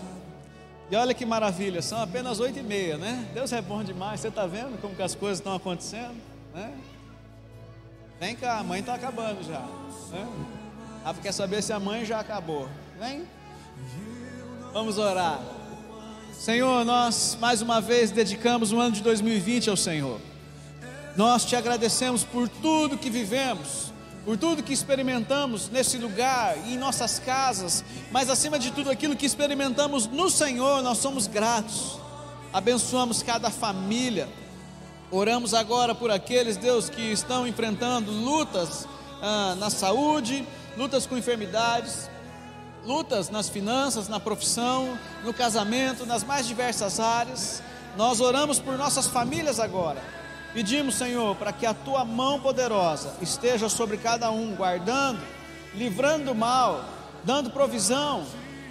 E olha que maravilha, são apenas oito e meia, né? Deus é bom demais. Você está vendo como que as coisas estão acontecendo, né? Vem cá, a mãe está acabando já. Né? Rafa quer saber se a mãe já acabou. Vem. Vamos orar. Senhor, nós mais uma vez dedicamos o ano de 2020 ao Senhor. Nós te agradecemos por tudo que vivemos por tudo que experimentamos nesse lugar em nossas casas, mas acima de tudo aquilo que experimentamos no Senhor, nós somos gratos. Abençoamos cada família. Oramos agora por aqueles, Deus, que estão enfrentando lutas ah, na saúde, lutas com enfermidades, lutas nas finanças, na profissão, no casamento, nas mais diversas áreas. Nós oramos por nossas famílias agora Pedimos, Senhor, para que a tua mão poderosa esteja sobre cada um, guardando, livrando do mal, dando provisão,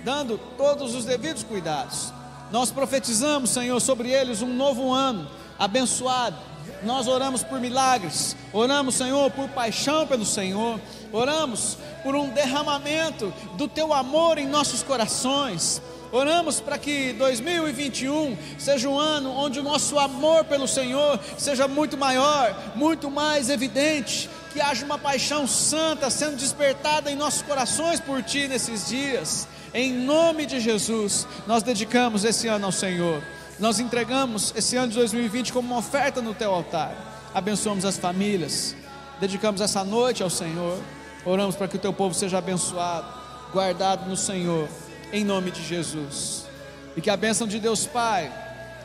dando todos os devidos cuidados. Nós profetizamos, Senhor, sobre eles um novo ano, abençoado, nós oramos por milagres, oramos, Senhor, por paixão pelo Senhor, oramos por um derramamento do teu amor em nossos corações. Oramos para que 2021 seja um ano onde o nosso amor pelo Senhor seja muito maior, muito mais evidente, que haja uma paixão santa sendo despertada em nossos corações por Ti nesses dias. Em nome de Jesus, nós dedicamos esse ano ao Senhor. Nós entregamos esse ano de 2020 como uma oferta no Teu altar. Abençoamos as famílias, dedicamos essa noite ao Senhor. Oramos para que o Teu povo seja abençoado, guardado no Senhor em nome de Jesus. E que a bênção de Deus Pai,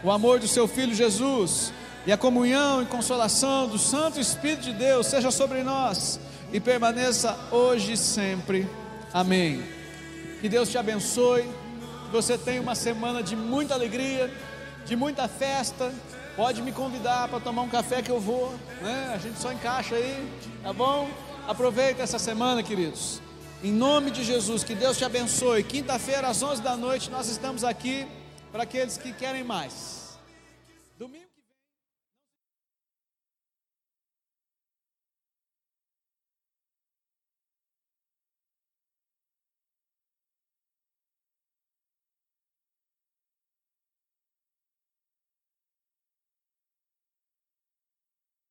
o amor do seu Filho Jesus e a comunhão e consolação do Santo Espírito de Deus seja sobre nós e permaneça hoje e sempre. Amém. Que Deus te abençoe, que você tenha uma semana de muita alegria, de muita festa. Pode me convidar para tomar um café que eu vou, né? A gente só encaixa aí, tá bom? Aproveita essa semana, queridos. Em nome de Jesus, que Deus te abençoe. Quinta-feira, às 11 da noite, nós estamos aqui para aqueles que querem mais.